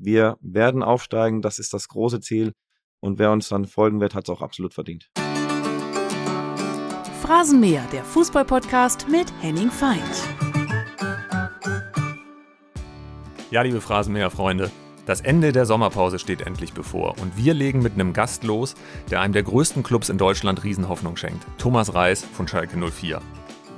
Wir werden aufsteigen, das ist das große Ziel. Und wer uns dann folgen wird, hat es auch absolut verdient. Phrasenmäher, der Fußballpodcast mit Henning Feind. Ja, liebe Phrasenmäher-Freunde, das Ende der Sommerpause steht endlich bevor und wir legen mit einem Gast los, der einem der größten Clubs in Deutschland Riesenhoffnung schenkt. Thomas Reis von Schalke 04.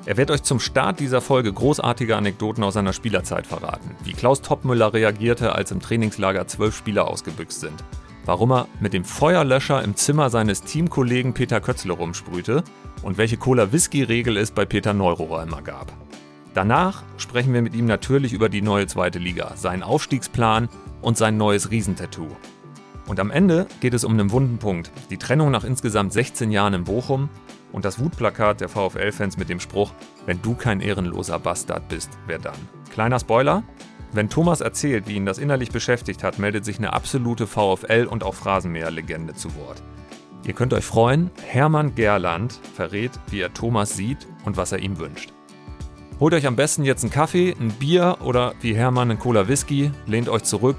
Er wird euch zum Start dieser Folge großartige Anekdoten aus seiner Spielerzeit verraten. Wie Klaus Toppmüller reagierte, als im Trainingslager zwölf Spieler ausgebüxt sind. Warum er mit dem Feuerlöscher im Zimmer seines Teamkollegen Peter Kötzle rumsprühte und welche Cola-Whisky-Regel es bei Peter Neurohrer immer gab. Danach sprechen wir mit ihm natürlich über die neue zweite Liga, seinen Aufstiegsplan und sein neues Riesentattoo. Und am Ende geht es um einen wunden Punkt, die Trennung nach insgesamt 16 Jahren in Bochum und das Wutplakat der VfL-Fans mit dem Spruch, wenn du kein ehrenloser Bastard bist, wer dann? Kleiner Spoiler, wenn Thomas erzählt, wie ihn das innerlich beschäftigt hat, meldet sich eine absolute VfL- und auch Phrasenmäher-Legende zu Wort. Ihr könnt euch freuen, Hermann Gerland verrät, wie er Thomas sieht und was er ihm wünscht. Holt euch am besten jetzt einen Kaffee, ein Bier oder wie Hermann einen Cola Whisky, lehnt euch zurück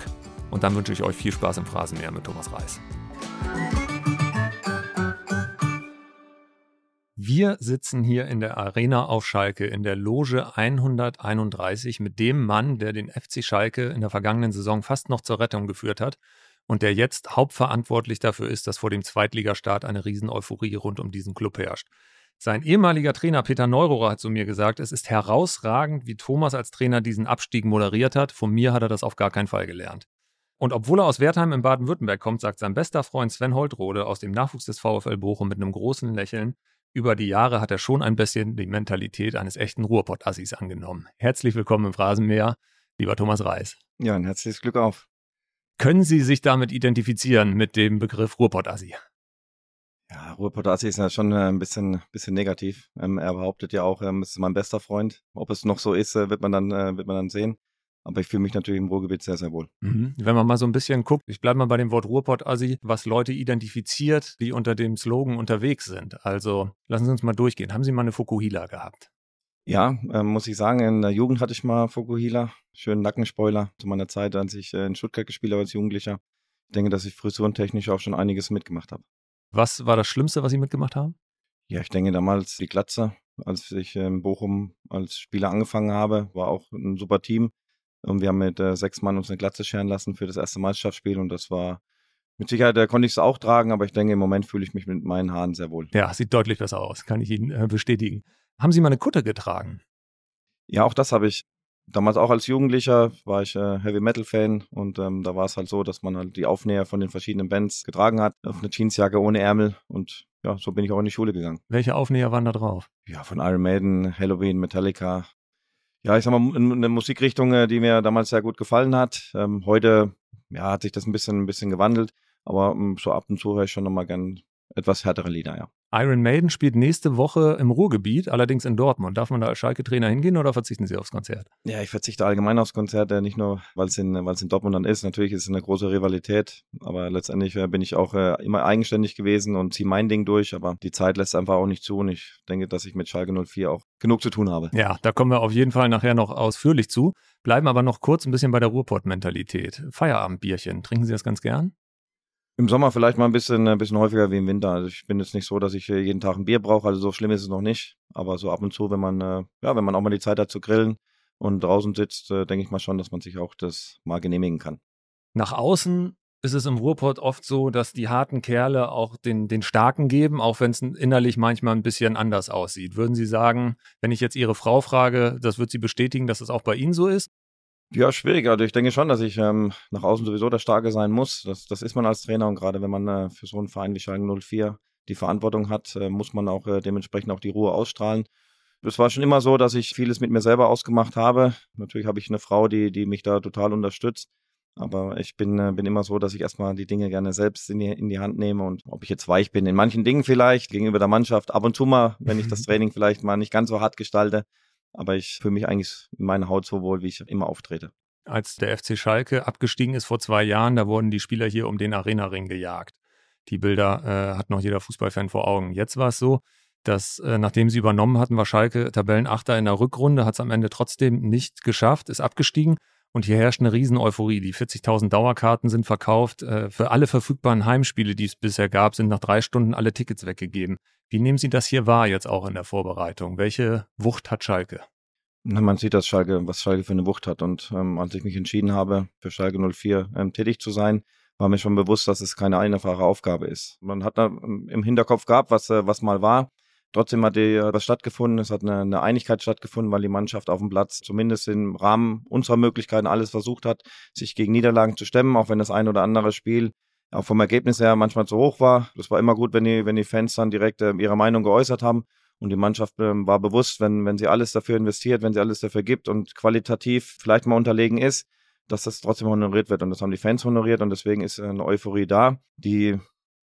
und dann wünsche ich euch viel Spaß im Phrasenmäher mit Thomas Reis. Wir sitzen hier in der Arena auf Schalke in der Loge 131 mit dem Mann, der den FC Schalke in der vergangenen Saison fast noch zur Rettung geführt hat und der jetzt hauptverantwortlich dafür ist, dass vor dem Zweitligastart eine Riesen-Euphorie rund um diesen Club herrscht. Sein ehemaliger Trainer Peter Neurohrer hat zu mir gesagt, es ist herausragend, wie Thomas als Trainer diesen Abstieg moderiert hat. Von mir hat er das auf gar keinen Fall gelernt. Und obwohl er aus Wertheim in Baden-Württemberg kommt, sagt sein bester Freund Sven Holtrode aus dem Nachwuchs des VfL Bochum mit einem großen Lächeln, über die Jahre hat er schon ein bisschen die Mentalität eines echten Ruhrpott-Assis angenommen. Herzlich willkommen im Phrasenmäher, lieber Thomas Reis. Ja, ein herzliches Glück auf. Können Sie sich damit identifizieren mit dem Begriff Ruhrpott-Assi? Ja, Ruhrpott-Assi ist ja schon äh, ein bisschen, bisschen negativ. Ähm, er behauptet ja auch, es ist mein bester Freund. Ob es noch so ist, äh, wird man dann, äh, wird man dann sehen. Aber ich fühle mich natürlich im Ruhrgebiet sehr, sehr wohl. Mhm. Wenn man mal so ein bisschen guckt, ich bleibe mal bei dem Wort Ruhrpott-Assi, was Leute identifiziert, die unter dem Slogan unterwegs sind. Also lassen Sie uns mal durchgehen. Haben Sie mal eine Fukuhila gehabt? Ja, äh, muss ich sagen, in der Jugend hatte ich mal Fukuhila. Schönen Nackenspoiler zu meiner Zeit, als ich äh, in Stuttgart gespielt habe als Jugendlicher. Ich denke, dass ich frisurentechnisch auch schon einiges mitgemacht habe. Was war das Schlimmste, was Sie mitgemacht haben? Ja, ich denke damals die Glatze, als ich in Bochum als Spieler angefangen habe, war auch ein super Team. Und wir haben mit äh, sechs Mann uns eine Glatze scheren lassen für das erste Meisterschaftsspiel und das war mit Sicherheit, da konnte ich es auch tragen, aber ich denke, im Moment fühle ich mich mit meinen Haaren sehr wohl. Ja, sieht deutlich besser aus, kann ich Ihnen äh, bestätigen. Haben Sie mal eine Kutte getragen? Ja, auch das habe ich. Damals auch als Jugendlicher war ich äh, Heavy Metal Fan und ähm, da war es halt so, dass man halt die Aufnäher von den verschiedenen Bands getragen hat, auf eine Jeansjacke ohne Ärmel und ja, so bin ich auch in die Schule gegangen. Welche Aufnäher waren da drauf? Ja, von Iron Maiden, Halloween, Metallica, ja, ich sag mal, eine Musikrichtung, äh, die mir damals sehr gut gefallen hat. Ähm, heute, ja, hat sich das ein bisschen, ein bisschen gewandelt, aber um, so ab und zu höre ich schon nochmal gern etwas härtere Lieder, ja. Iron Maiden spielt nächste Woche im Ruhrgebiet, allerdings in Dortmund. Darf man da als Schalke-Trainer hingehen oder verzichten Sie aufs Konzert? Ja, ich verzichte allgemein aufs Konzert, nicht nur, weil es in, in Dortmund dann ist. Natürlich ist es eine große Rivalität, aber letztendlich äh, bin ich auch äh, immer eigenständig gewesen und ziehe mein Ding durch, aber die Zeit lässt einfach auch nicht zu und ich denke, dass ich mit Schalke 04 auch genug zu tun habe. Ja, da kommen wir auf jeden Fall nachher noch ausführlich zu. Bleiben aber noch kurz ein bisschen bei der Ruhrpott-Mentalität. Feierabendbierchen, trinken Sie das ganz gern? Im Sommer vielleicht mal ein bisschen, ein bisschen häufiger wie im Winter. Also ich bin jetzt nicht so, dass ich jeden Tag ein Bier brauche, also so schlimm ist es noch nicht. Aber so ab und zu, wenn man, äh, ja, wenn man auch mal die Zeit hat zu grillen und draußen sitzt, äh, denke ich mal schon, dass man sich auch das mal genehmigen kann. Nach außen ist es im Ruhrpott oft so, dass die harten Kerle auch den, den Starken geben, auch wenn es innerlich manchmal ein bisschen anders aussieht. Würden Sie sagen, wenn ich jetzt Ihre Frau frage, das wird sie bestätigen, dass es das auch bei Ihnen so ist? Ja, schwierig. Also ich denke schon, dass ich ähm, nach außen sowieso der Starke sein muss. Das, das ist man als Trainer und gerade wenn man äh, für so einen Verein wie Schalke 04 die Verantwortung hat, äh, muss man auch äh, dementsprechend auch die Ruhe ausstrahlen. Es war schon immer so, dass ich vieles mit mir selber ausgemacht habe. Natürlich habe ich eine Frau, die, die mich da total unterstützt. Aber ich bin, äh, bin immer so, dass ich erstmal die Dinge gerne selbst in die, in die Hand nehme und ob ich jetzt weich bin, in manchen Dingen vielleicht, gegenüber der Mannschaft, ab und zu mal, wenn ich das Training vielleicht mal nicht ganz so hart gestalte, aber ich fühle mich eigentlich in meiner Haut so wohl, wie ich immer auftrete. Als der FC Schalke abgestiegen ist vor zwei Jahren, da wurden die Spieler hier um den Arena-Ring gejagt. Die Bilder äh, hat noch jeder Fußballfan vor Augen. Jetzt war es so, dass äh, nachdem sie übernommen hatten, war Schalke Tabellenachter in der Rückrunde, hat es am Ende trotzdem nicht geschafft, ist abgestiegen. Und hier herrscht eine Riesen-Euphorie. Die 40.000 Dauerkarten sind verkauft. Äh, für alle verfügbaren Heimspiele, die es bisher gab, sind nach drei Stunden alle Tickets weggegeben. Wie nehmen Sie das hier wahr jetzt auch in der Vorbereitung? Welche Wucht hat Schalke? Na, man sieht, dass Schalke, was Schalke für eine Wucht hat. Und ähm, als ich mich entschieden habe, für Schalke 04 ähm, tätig zu sein, war mir schon bewusst, dass es keine einfache Aufgabe ist. Man hat da ähm, im Hinterkopf gehabt, was, äh, was mal war. Trotzdem hat die, was stattgefunden. Es hat eine, eine Einigkeit stattgefunden, weil die Mannschaft auf dem Platz zumindest im Rahmen unserer Möglichkeiten alles versucht hat, sich gegen Niederlagen zu stemmen, auch wenn das ein oder andere Spiel auch vom Ergebnis her manchmal zu hoch war. Das war immer gut, wenn die, wenn die Fans dann direkt äh, ihre Meinung geäußert haben. Und die Mannschaft ähm, war bewusst, wenn, wenn sie alles dafür investiert, wenn sie alles dafür gibt und qualitativ vielleicht mal unterlegen ist, dass das trotzdem honoriert wird. Und das haben die Fans honoriert und deswegen ist eine Euphorie da, die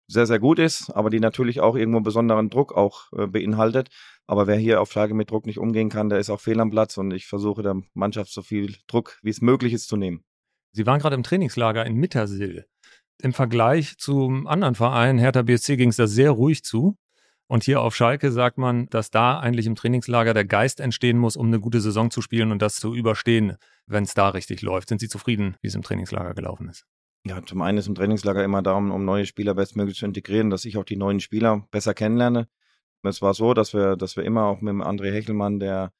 sehr, sehr gut ist, aber die natürlich auch irgendwo einen besonderen Druck auch äh, beinhaltet. Aber wer hier auf Schalke mit Druck nicht umgehen kann, der ist auch fehl am Platz und ich versuche der Mannschaft so viel Druck, wie es möglich ist, zu nehmen. Sie waren gerade im Trainingslager in Mittersill. Im Vergleich zum anderen Verein, Hertha BSC, ging es da sehr ruhig zu. Und hier auf Schalke sagt man, dass da eigentlich im Trainingslager der Geist entstehen muss, um eine gute Saison zu spielen und das zu überstehen, wenn es da richtig läuft. Sind Sie zufrieden, wie es im Trainingslager gelaufen ist? Ja, zum einen ist im Trainingslager immer darum, um neue Spieler bestmöglich zu integrieren, dass ich auch die neuen Spieler besser kennenlerne. Es war so, dass wir, dass wir immer auch mit dem André Hechelmann, der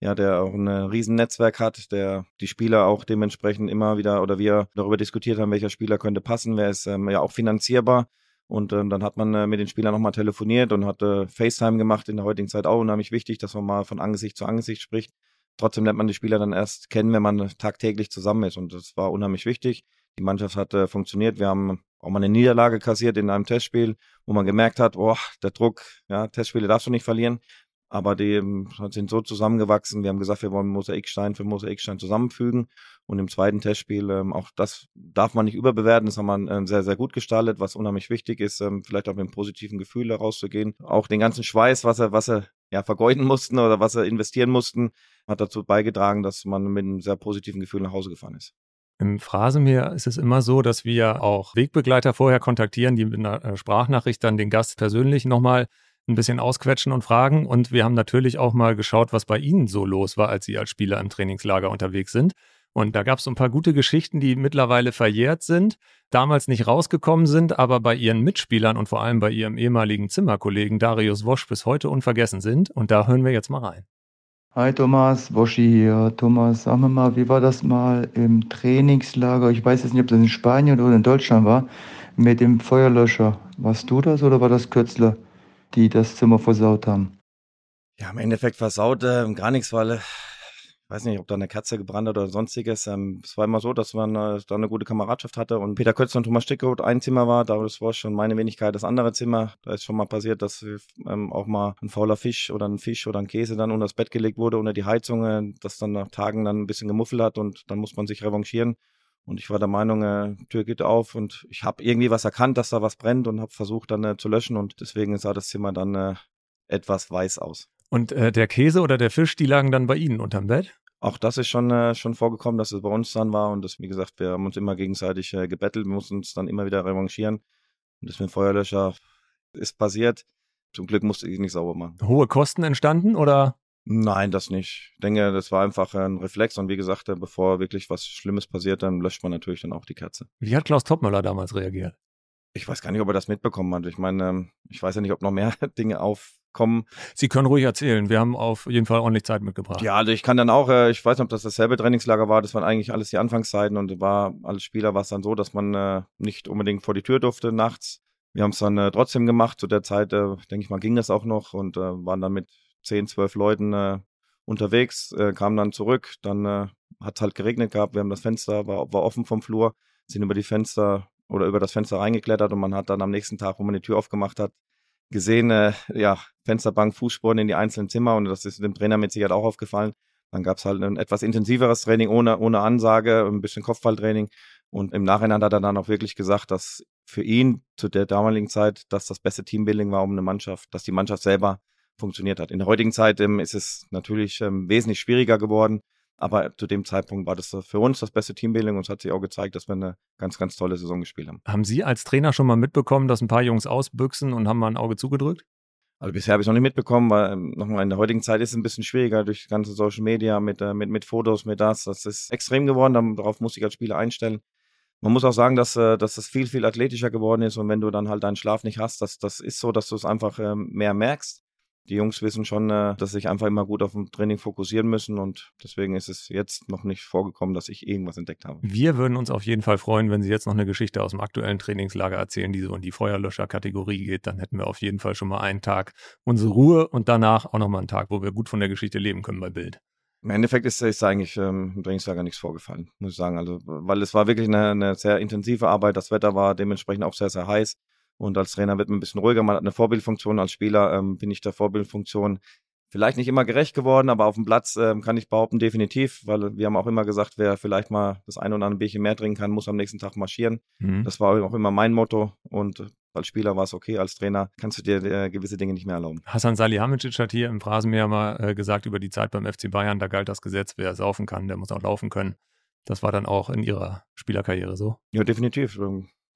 ja, der auch ein Riesennetzwerk hat, der die Spieler auch dementsprechend immer wieder oder wir darüber diskutiert haben, welcher Spieler könnte passen, wer ist ähm, ja auch finanzierbar und ähm, dann hat man äh, mit den Spielern nochmal telefoniert und hat äh, FaceTime gemacht, in der heutigen Zeit auch unheimlich wichtig, dass man mal von Angesicht zu Angesicht spricht. Trotzdem lernt man die Spieler dann erst kennen, wenn man tagtäglich zusammen ist. Und das war unheimlich wichtig. Die Mannschaft hat äh, funktioniert. Wir haben auch mal eine Niederlage kassiert in einem Testspiel, wo man gemerkt hat, boah, der Druck, ja, Testspiele darfst du nicht verlieren. Aber die ähm, sind so zusammengewachsen. Wir haben gesagt, wir wollen Mosaikstein für Mosaikstein zusammenfügen. Und im zweiten Testspiel, ähm, auch das darf man nicht überbewerten. Das haben wir ähm, sehr, sehr gut gestaltet, was unheimlich wichtig ist, ähm, vielleicht auch mit einem positiven Gefühl herauszugehen. Auch den ganzen Schweiß, was er, was er ja, vergeuden mussten oder was er investieren mussten, hat dazu beigetragen, dass man mit einem sehr positiven Gefühl nach Hause gefahren ist. Im Phrasenmeer ist es immer so, dass wir auch Wegbegleiter vorher kontaktieren, die mit einer äh, Sprachnachricht dann den Gast persönlich nochmal ein bisschen ausquetschen und fragen. Und wir haben natürlich auch mal geschaut, was bei Ihnen so los war, als Sie als Spieler im Trainingslager unterwegs sind. Und da gab es so ein paar gute Geschichten, die mittlerweile verjährt sind, damals nicht rausgekommen sind, aber bei ihren Mitspielern und vor allem bei ihrem ehemaligen Zimmerkollegen Darius Wosch bis heute unvergessen sind. Und da hören wir jetzt mal rein. Hi Thomas, Woschi hier. Thomas, sag mir mal, wie war das mal im Trainingslager? Ich weiß jetzt nicht, ob das in Spanien oder in Deutschland war, mit dem Feuerlöscher. Warst du das oder war das Kürzler? die das Zimmer versaut haben. Ja, im Endeffekt versaut äh, gar nichts, weil äh, weiß nicht, ob da eine Katze gebrannt hat oder sonstiges. Ähm, es war immer so, dass man äh, da eine gute Kameradschaft hatte und Peter Kötz und Thomas Stickow ein Zimmer war, da das war schon meine Wenigkeit das andere Zimmer. Da ist schon mal passiert, dass ähm, auch mal ein fauler Fisch oder ein Fisch oder ein Käse dann unter das Bett gelegt wurde, unter die Heizung, äh, das dann nach Tagen dann ein bisschen gemuffelt hat und dann muss man sich revanchieren. Und ich war der Meinung, äh, Tür geht auf und ich habe irgendwie was erkannt, dass da was brennt und habe versucht dann äh, zu löschen und deswegen sah das Zimmer dann äh, etwas weiß aus. Und äh, der Käse oder der Fisch, die lagen dann bei Ihnen unterm Bett? Auch das ist schon, äh, schon vorgekommen, dass es bei uns dann war und das, wie gesagt, wir haben uns immer gegenseitig äh, gebettelt, wir mussten uns dann immer wieder revanchieren. Und das mit dem Feuerlöscher ist passiert. Zum Glück musste ich nicht sauber machen. Hohe Kosten entstanden oder? Nein, das nicht. Ich denke, das war einfach ein Reflex und wie gesagt, äh, bevor wirklich was Schlimmes passiert, dann löscht man natürlich dann auch die Kerze. Wie hat Klaus Toppmöller damals reagiert? Ich weiß gar nicht, ob er das mitbekommen hat. Ich meine, ähm, ich weiß ja nicht, ob noch mehr Dinge aufkommen. Sie können ruhig erzählen. Wir haben auf jeden Fall ordentlich Zeit mitgebracht. Ja, also ich kann dann auch, äh, ich weiß nicht, ob das dasselbe Trainingslager war. Das waren eigentlich alles die Anfangszeiten und war als Spieler war es dann so, dass man äh, nicht unbedingt vor die Tür durfte nachts. Wir haben es dann trotzdem gemacht. Zu der Zeit, denke ich mal, ging das auch noch und waren dann mit zehn, zwölf Leuten äh, unterwegs, äh, kamen dann zurück, dann äh, hat es halt geregnet gehabt, wir haben das Fenster, war, war offen vom Flur, sind über die Fenster oder über das Fenster reingeklettert und man hat dann am nächsten Tag, wo man die Tür aufgemacht hat, gesehen, äh, ja, Fensterbank, Fußspuren in die einzelnen Zimmer und das ist dem Trainer mit Sicherheit auch aufgefallen. Dann gab es halt ein etwas intensiveres Training ohne, ohne Ansage, ein bisschen Kopfballtraining. Und im Nachhinein hat er dann auch wirklich gesagt, dass für ihn zu der damaligen Zeit dass das beste Teambuilding war, um eine Mannschaft, dass die Mannschaft selber funktioniert hat. In der heutigen Zeit ähm, ist es natürlich ähm, wesentlich schwieriger geworden, aber zu dem Zeitpunkt war das für uns das beste Teambuilding und es hat sich auch gezeigt, dass wir eine ganz, ganz tolle Saison gespielt haben. Haben Sie als Trainer schon mal mitbekommen, dass ein paar Jungs ausbüchsen und haben mal ein Auge zugedrückt? Also bisher habe ich es noch nicht mitbekommen, weil ähm, nochmal in der heutigen Zeit ist es ein bisschen schwieriger durch die ganze Social Media mit, äh, mit, mit Fotos, mit das. Das ist extrem geworden, darauf muss ich als Spieler einstellen. Man muss auch sagen, dass, äh, dass das viel, viel athletischer geworden ist und wenn du dann halt deinen Schlaf nicht hast, das, das ist so, dass du es einfach äh, mehr merkst die Jungs wissen schon, äh, dass sie sich einfach immer gut auf dem Training fokussieren müssen und deswegen ist es jetzt noch nicht vorgekommen, dass ich irgendwas entdeckt habe. Wir würden uns auf jeden Fall freuen, wenn Sie jetzt noch eine Geschichte aus dem aktuellen Trainingslager erzählen, die so in die Feuerlöscher-Kategorie geht. Dann hätten wir auf jeden Fall schon mal einen Tag unsere Ruhe und danach auch nochmal einen Tag, wo wir gut von der Geschichte leben können bei Bild. Im Endeffekt ist, ist eigentlich ähm, im Trainingslager nichts vorgefallen, muss ich sagen. Also, weil es war wirklich eine, eine sehr intensive Arbeit. Das Wetter war dementsprechend auch sehr, sehr heiß. Und als Trainer wird man ein bisschen ruhiger, man hat eine Vorbildfunktion. Als Spieler ähm, bin ich der Vorbildfunktion vielleicht nicht immer gerecht geworden, aber auf dem Platz ähm, kann ich behaupten, definitiv, weil wir haben auch immer gesagt, wer vielleicht mal das eine oder andere Bierchen mehr trinken kann, muss am nächsten Tag marschieren. Mhm. Das war auch immer mein Motto und als Spieler war es okay, als Trainer kannst du dir äh, gewisse Dinge nicht mehr erlauben. Hassan Salihamidzic hat hier im Phrasenmeer mal äh, gesagt über die Zeit beim FC Bayern, da galt das Gesetz, wer saufen kann, der muss auch laufen können. Das war dann auch in ihrer Spielerkarriere so? Ja, definitiv.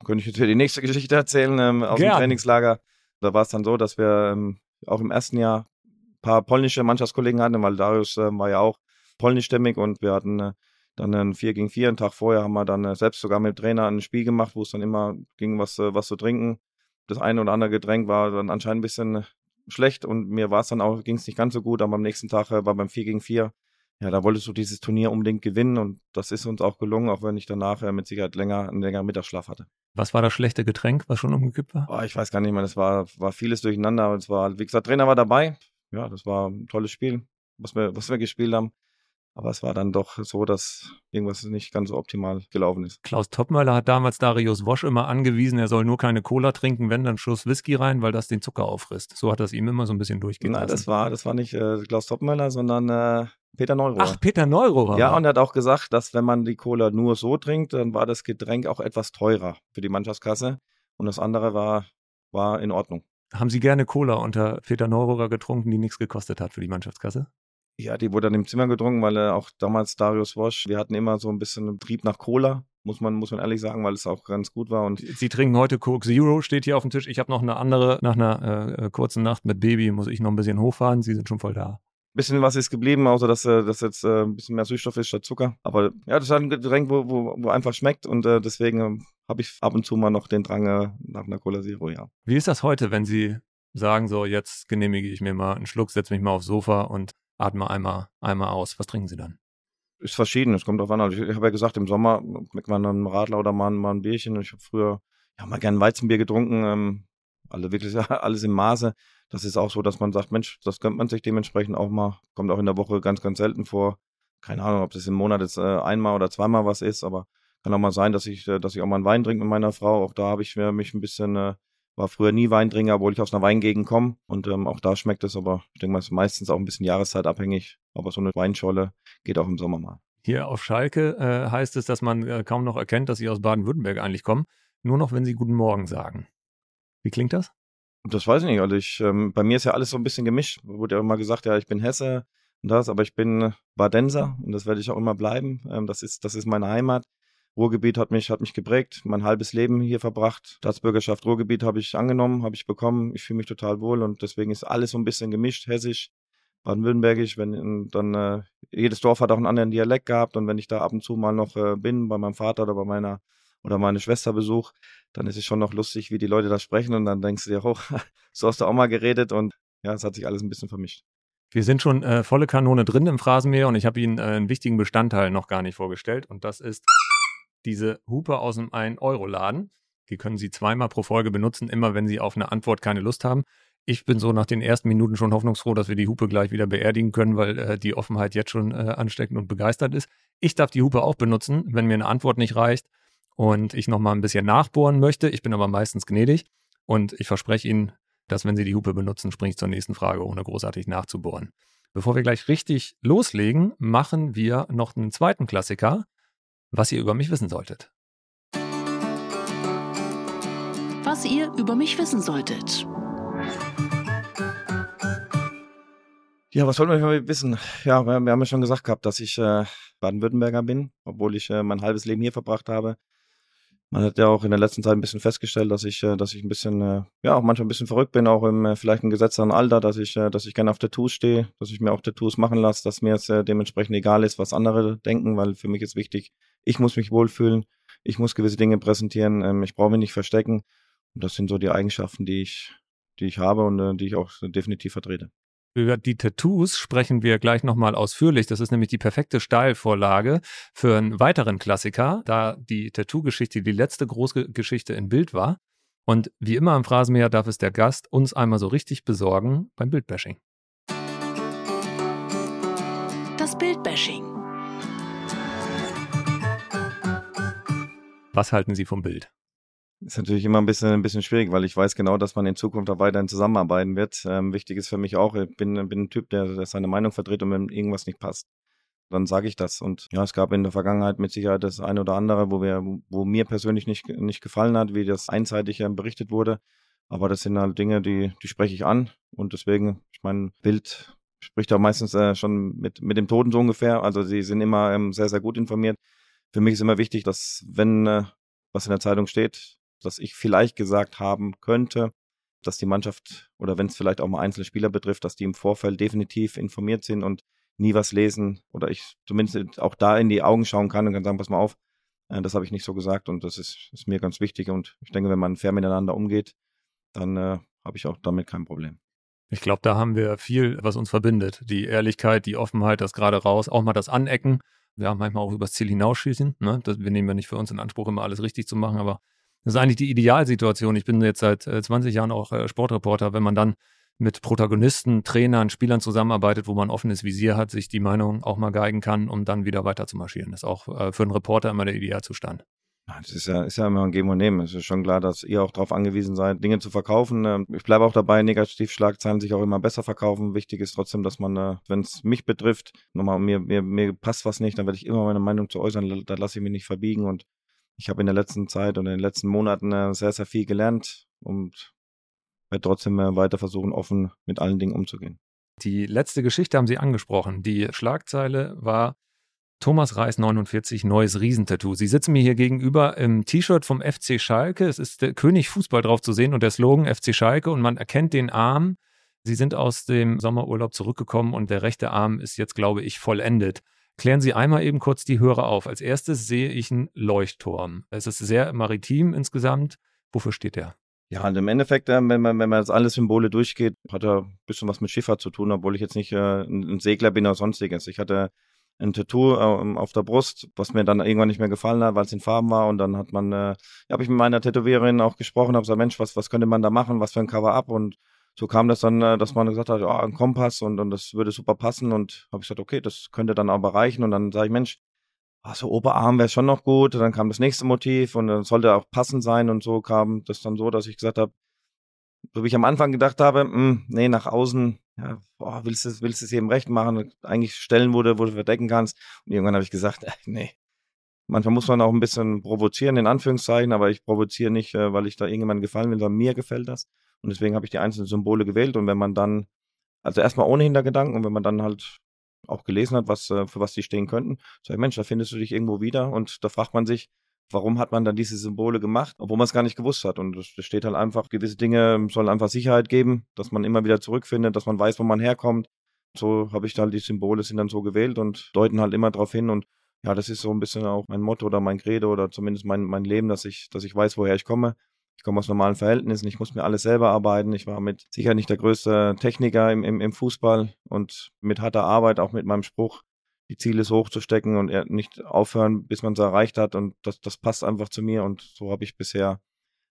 Könnte ich jetzt wieder die nächste Geschichte erzählen ähm, aus Gern. dem Trainingslager. Da war es dann so, dass wir ähm, auch im ersten Jahr ein paar polnische Mannschaftskollegen hatten, weil Darius äh, war ja auch polnischstämmig und wir hatten äh, dann ein 4 gegen 4. Einen Tag vorher haben wir dann äh, selbst sogar mit dem Trainer ein Spiel gemacht, wo es dann immer ging, was, äh, was zu trinken. Das eine oder andere Getränk war dann anscheinend ein bisschen schlecht und mir war es dann auch, ging es nicht ganz so gut, aber am nächsten Tag äh, war beim 4 gegen 4 ja, da wolltest du dieses Turnier unbedingt gewinnen und das ist uns auch gelungen, auch wenn ich danach äh, mit Sicherheit länger, einen längeren Mittagsschlaf hatte. Was war das schlechte Getränk, was schon umgekippt war? Oh, ich weiß gar nicht mehr, das war, war vieles durcheinander, aber es war, wie gesagt, Trainer war dabei. Ja, das war ein tolles Spiel, was wir, was wir gespielt haben. Aber es war dann doch so, dass irgendwas nicht ganz so optimal gelaufen ist. Klaus Toppmöller hat damals Darius Wosch immer angewiesen, er soll nur keine Cola trinken, wenn dann Schuss Whisky rein, weil das den Zucker auffrisst. So hat das ihm immer so ein bisschen durchgehen Nein, das war, das war nicht äh, Klaus Toppmöller, sondern äh, Peter Neurohr. Ach, Peter Neurohr. Ja, und er hat auch gesagt, dass wenn man die Cola nur so trinkt, dann war das Getränk auch etwas teurer für die Mannschaftskasse. Und das andere war, war in Ordnung. Haben Sie gerne Cola unter Peter Neurohrer getrunken, die nichts gekostet hat für die Mannschaftskasse? Ja, die wurde dann im Zimmer getrunken, weil er auch damals Darius Wosch, wir hatten immer so ein bisschen einen Trieb nach Cola, muss man, muss man ehrlich sagen, weil es auch ganz gut war. Und Sie trinken heute Coke Zero, steht hier auf dem Tisch. Ich habe noch eine andere, nach einer äh, kurzen Nacht mit Baby muss ich noch ein bisschen hochfahren. Sie sind schon voll da bisschen was ist geblieben, außer dass äh, das jetzt äh, ein bisschen mehr Süßstoff ist statt Zucker. Aber ja, das ist halt ein Getränk, wo, wo, wo einfach schmeckt und äh, deswegen äh, habe ich ab und zu mal noch den Drang äh, nach einer Cola Zero, ja. Wie ist das heute, wenn Sie sagen, so jetzt genehmige ich mir mal einen Schluck, setze mich mal aufs Sofa und atme einmal, einmal aus. Was trinken Sie dann? Ist verschieden, es kommt drauf an. Also ich, habe ja gesagt, im Sommer man einen Radler oder mal, mal ein Bierchen. Ich habe früher ja mal gern Weizenbier getrunken, ähm, alle wirklich alles im Maße. Das ist auch so, dass man sagt, Mensch, das gönnt man sich dementsprechend auch mal. Kommt auch in der Woche ganz, ganz selten vor. Keine Ahnung, ob das im Monat jetzt äh, einmal oder zweimal was ist, aber kann auch mal sein, dass ich, äh, dass ich auch mal einen Wein trinke mit meiner Frau. Auch da habe ich mich ein bisschen äh, war früher nie Weintrinker, obwohl ich aus einer Weingegend komme. Und ähm, auch da schmeckt es, aber ich denke mal, es ist meistens auch ein bisschen jahrzeitabhängig. Aber so eine Weinscholle geht auch im Sommer mal. Hier auf Schalke äh, heißt es, dass man äh, kaum noch erkennt, dass sie aus Baden-Württemberg eigentlich kommen. Nur noch, wenn sie Guten Morgen sagen. Wie klingt das? Das weiß ich nicht. Also ich, ähm, bei mir ist ja alles so ein bisschen gemischt. Wurde ja immer gesagt, ja, ich bin Hesse und das, aber ich bin Badenser und das werde ich auch immer bleiben. Ähm, das ist, das ist meine Heimat. Ruhrgebiet hat mich, hat mich geprägt, mein halbes Leben hier verbracht. Staatsbürgerschaft Ruhrgebiet habe ich angenommen, habe ich bekommen. Ich fühle mich total wohl und deswegen ist alles so ein bisschen gemischt, hessisch, baden-württembergisch. Wenn dann äh, jedes Dorf hat auch einen anderen Dialekt gehabt und wenn ich da ab und zu mal noch äh, bin bei meinem Vater oder bei meiner oder meine Schwester Besuch, dann ist es schon noch lustig, wie die Leute da sprechen und dann denkst du dir, oh, so hast du auch mal geredet und ja, es hat sich alles ein bisschen vermischt. Wir sind schon äh, volle Kanone drin im Phrasenmäher und ich habe Ihnen äh, einen wichtigen Bestandteil noch gar nicht vorgestellt und das ist diese Hupe aus dem 1-Euro-Laden. Die können Sie zweimal pro Folge benutzen, immer wenn Sie auf eine Antwort keine Lust haben. Ich bin so nach den ersten Minuten schon hoffnungsfroh, dass wir die Hupe gleich wieder beerdigen können, weil äh, die Offenheit jetzt schon äh, ansteckend und begeistert ist. Ich darf die Hupe auch benutzen, wenn mir eine Antwort nicht reicht und ich nochmal ein bisschen nachbohren möchte. Ich bin aber meistens gnädig und ich verspreche Ihnen, dass wenn Sie die Hupe benutzen, springe ich zur nächsten Frage, ohne großartig nachzubohren. Bevor wir gleich richtig loslegen, machen wir noch einen zweiten Klassiker was ihr über mich wissen solltet. Was ihr über mich wissen solltet. Ja, was wollen wir über mich wissen? Ja, wir, wir, haben ja schon gesagt gehabt, dass ich äh, Baden-Württemberger bin, obwohl ich äh, mein halbes Leben hier verbracht habe. man hat ja auch in der letzten Zeit ein bisschen festgestellt, dass ich, äh, dass ich ein bisschen, äh, ja, auch manchmal ein bisschen verrückt bin, auch im äh, vielleicht ein gesetzten Alter, dass ich, dass ich gerne auf Tattoos stehe, dass ich mir auch Tattoos machen lasse, dass mir es dementsprechend egal ist, was andere denken, weil für mich ist wichtig, ich muss mich wohlfühlen, ich muss gewisse Dinge präsentieren, ähm, ich brauche mich nicht verstecken. Und das sind so die Eigenschaften, die ich, die ich habe und die ich auch definitiv vertrete. Über die Tattoos sprechen wir gleich nochmal ausführlich. Das ist nämlich die perfekte Steilvorlage für einen weiteren Klassiker, da die Tattoo-Geschichte die letzte große Geschichte in Bild war. Und wie immer im Phrasenmäher darf es der Gast uns einmal so richtig besorgen beim Bildbashing. Das Bildbashing. Was halten Sie vom Bild? Ist natürlich immer ein bisschen, ein bisschen schwierig, weil ich weiß genau, dass man in Zukunft auch weiterhin zusammenarbeiten wird. Ähm, wichtig ist für mich auch, ich bin, bin ein Typ, der, der seine Meinung vertritt und wenn irgendwas nicht passt, dann sage ich das. Und ja, es gab in der Vergangenheit mit Sicherheit das eine oder andere, wo wir, wo mir persönlich nicht, nicht gefallen hat, wie das einseitig berichtet wurde. Aber das sind halt Dinge, die, die spreche ich an. Und deswegen, ich meine, Bild spricht auch meistens äh, schon mit, mit dem Toten so ungefähr. Also sie sind immer ähm, sehr, sehr gut informiert. Für mich ist immer wichtig, dass wenn äh, was in der Zeitung steht, dass ich vielleicht gesagt haben könnte, dass die Mannschaft oder wenn es vielleicht auch mal einzelne Spieler betrifft, dass die im Vorfeld definitiv informiert sind und nie was lesen oder ich zumindest auch da in die Augen schauen kann und kann sagen, pass mal auf, äh, das habe ich nicht so gesagt und das ist, ist, mir ganz wichtig und ich denke, wenn man fair miteinander umgeht, dann äh, habe ich auch damit kein Problem. Ich glaube, da haben wir viel, was uns verbindet. Die Ehrlichkeit, die Offenheit, das gerade raus, auch mal das Anecken. Ja, manchmal auch übers Ziel hinausschießen. Ne? Das, wir nehmen ja nicht für uns in Anspruch, immer alles richtig zu machen, aber das ist eigentlich die Idealsituation. Ich bin jetzt seit 20 äh, Jahren auch äh, Sportreporter. Wenn man dann mit Protagonisten, Trainern, Spielern zusammenarbeitet, wo man offenes Visier hat, sich die Meinung auch mal geigen kann, um dann wieder weiter zu marschieren. Das ist auch äh, für einen Reporter immer der Idealzustand. Das ist ja, ist ja immer ein Geben und Nehmen. Es ist schon klar, dass ihr auch darauf angewiesen seid, Dinge zu verkaufen. Ähm, ich bleibe auch dabei, Negativschlagzeilen sich auch immer besser verkaufen. Wichtig ist trotzdem, dass man, wenn es mich betrifft, nochmal, mir, mir, mir passt was nicht, dann werde ich immer meine Meinung zu äußern, da lasse ich mich nicht verbiegen und ich habe in der letzten Zeit und in den letzten Monaten äh, sehr, sehr viel gelernt und werde trotzdem äh, weiter versuchen, offen mit allen Dingen umzugehen. Die letzte Geschichte haben Sie angesprochen. Die Schlagzeile war Thomas Reis 49, neues Riesentattoo. Sie sitzen mir hier gegenüber im T-Shirt vom FC Schalke. Es ist der König Fußball drauf zu sehen und der Slogan FC Schalke und man erkennt den Arm. Sie sind aus dem Sommerurlaub zurückgekommen und der rechte Arm ist jetzt, glaube ich, vollendet. Klären Sie einmal eben kurz die Hörer auf. Als erstes sehe ich einen Leuchtturm. Es ist sehr maritim insgesamt. Wofür steht der? Ja, und im Endeffekt, äh, wenn man, wenn man jetzt alle Symbole durchgeht, hat er ein bisschen was mit Schifffahrt zu tun, obwohl ich jetzt nicht äh, ein Segler bin oder sonstiges. Ich hatte ein Tattoo äh, auf der Brust, was mir dann irgendwann nicht mehr gefallen hat, weil es in Farben war. Und dann hat man, äh, habe ich mit meiner Tätowiererin auch gesprochen, habe gesagt, Mensch, was, was könnte man da machen, was für ein Cover-up? Und so kam das dann, äh, dass man gesagt hat, ja, ein Kompass und, und das würde super passen und habe ich gesagt, okay, das könnte dann aber reichen und dann sage ich, Mensch, ach, so Oberarm wäre schon noch gut. Und dann kam das nächste Motiv und dann sollte auch passend sein und so kam das dann so, dass ich gesagt habe, so wie ich am Anfang gedacht habe, mh, hm, nee, nach außen, ja, boah, willst du willst es jedem recht machen, eigentlich stellen, wo du, wo du verdecken kannst. Und irgendwann habe ich gesagt, äh, nee. Manchmal muss man auch ein bisschen provozieren, in Anführungszeichen, aber ich provoziere nicht, äh, weil ich da irgendjemandem gefallen will, sondern mir gefällt das. Und deswegen habe ich die einzelnen Symbole gewählt. Und wenn man dann, also erstmal ohne Hintergedanken, und wenn man dann halt auch gelesen hat, was, äh, für was die stehen könnten, sag ich, Mensch, da findest du dich irgendwo wieder. Und da fragt man sich, warum hat man dann diese Symbole gemacht, obwohl man es gar nicht gewusst hat. Und es steht halt einfach, gewisse Dinge sollen einfach Sicherheit geben, dass man immer wieder zurückfindet, dass man weiß, wo man herkommt. So habe ich da halt die Symbole sind dann so gewählt und deuten halt immer darauf hin. Und ja, das ist so ein bisschen auch mein Motto oder mein Credo oder zumindest mein, mein Leben, dass ich, dass ich weiß, woher ich komme ich komme aus normalen Verhältnissen, ich muss mir alles selber arbeiten. Ich war mit sicher nicht der größte Techniker im, im, im Fußball und mit harter Arbeit, auch mit meinem Spruch, die Ziele so hoch zu stecken und nicht aufhören, bis man es erreicht hat. Und das, das passt einfach zu mir und so habe ich bisher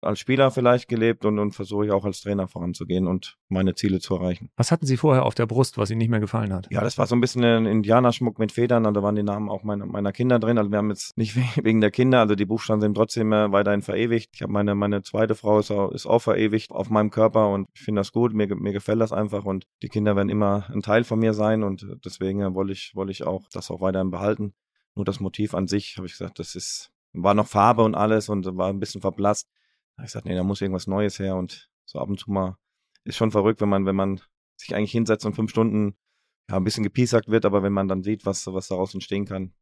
als Spieler vielleicht gelebt und, und versuche ich auch als Trainer voranzugehen und meine Ziele zu erreichen. Was hatten Sie vorher auf der Brust, was Ihnen nicht mehr gefallen hat? Ja, das war so ein bisschen ein Indianerschmuck mit Federn und da waren die Namen auch meiner, meiner Kinder drin. Also wir haben jetzt nicht wegen der Kinder, also die Buchstaben sind trotzdem äh, weiterhin verewigt. Ich habe meine, meine zweite Frau ist auch, ist auch verewigt auf meinem Körper und ich finde das gut, mir, mir gefällt das einfach und die Kinder werden immer ein Teil von mir sein und deswegen äh, wollte ich, wollte ich auch das auch weiterhin behalten. Nur das Motiv an sich, habe ich gesagt, das ist, war noch Farbe und alles und war ein bisschen verblasst. Ich gesagt, nee, da muss irgendwas Neues her und so ab und zu mal ist schon verrückt, wenn man, wenn man sich eigentlich hinsetzt und fünf Stunden ja, ein bisschen gepiesackt wird, aber wenn man dann sieht, was, was daraus entstehen kann,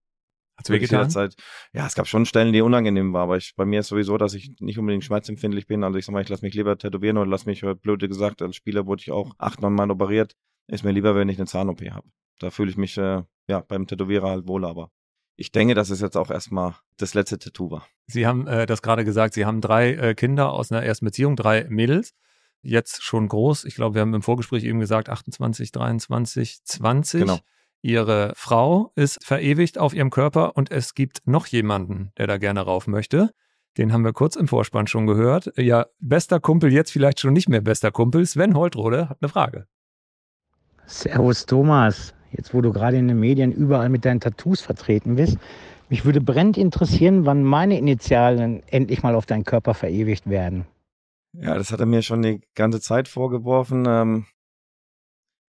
Hat's wehgetan? Zeit, ja, es gab schon Stellen, die unangenehm waren, aber ich, bei mir ist sowieso, dass ich nicht unbedingt schmerzempfindlich bin. Also ich sag mal, ich lasse mich lieber tätowieren oder lass mich, äh, blöde gesagt, als Spieler wurde ich auch acht, neun Mal operiert. Ist mir lieber, wenn ich eine Zahn-OP habe. Da fühle ich mich äh, ja beim Tätowierer halt wohl, aber ich denke, dass es jetzt auch erstmal das letzte Tattoo war. Sie haben äh, das gerade gesagt, Sie haben drei äh, Kinder aus einer ersten Beziehung, drei Mädels, jetzt schon groß. Ich glaube, wir haben im Vorgespräch eben gesagt 28, 23, 20. Genau. Ihre Frau ist verewigt auf ihrem Körper und es gibt noch jemanden, der da gerne rauf möchte. Den haben wir kurz im Vorspann schon gehört. Ja, bester Kumpel, jetzt vielleicht schon nicht mehr bester Kumpel. Sven Holtrode hat eine Frage. Servus Thomas, jetzt wo du gerade in den Medien überall mit deinen Tattoos vertreten bist, mich würde brennend interessieren, wann meine Initialen endlich mal auf deinen Körper verewigt werden. Ja, das hat er mir schon die ganze Zeit vorgeworfen. Ähm,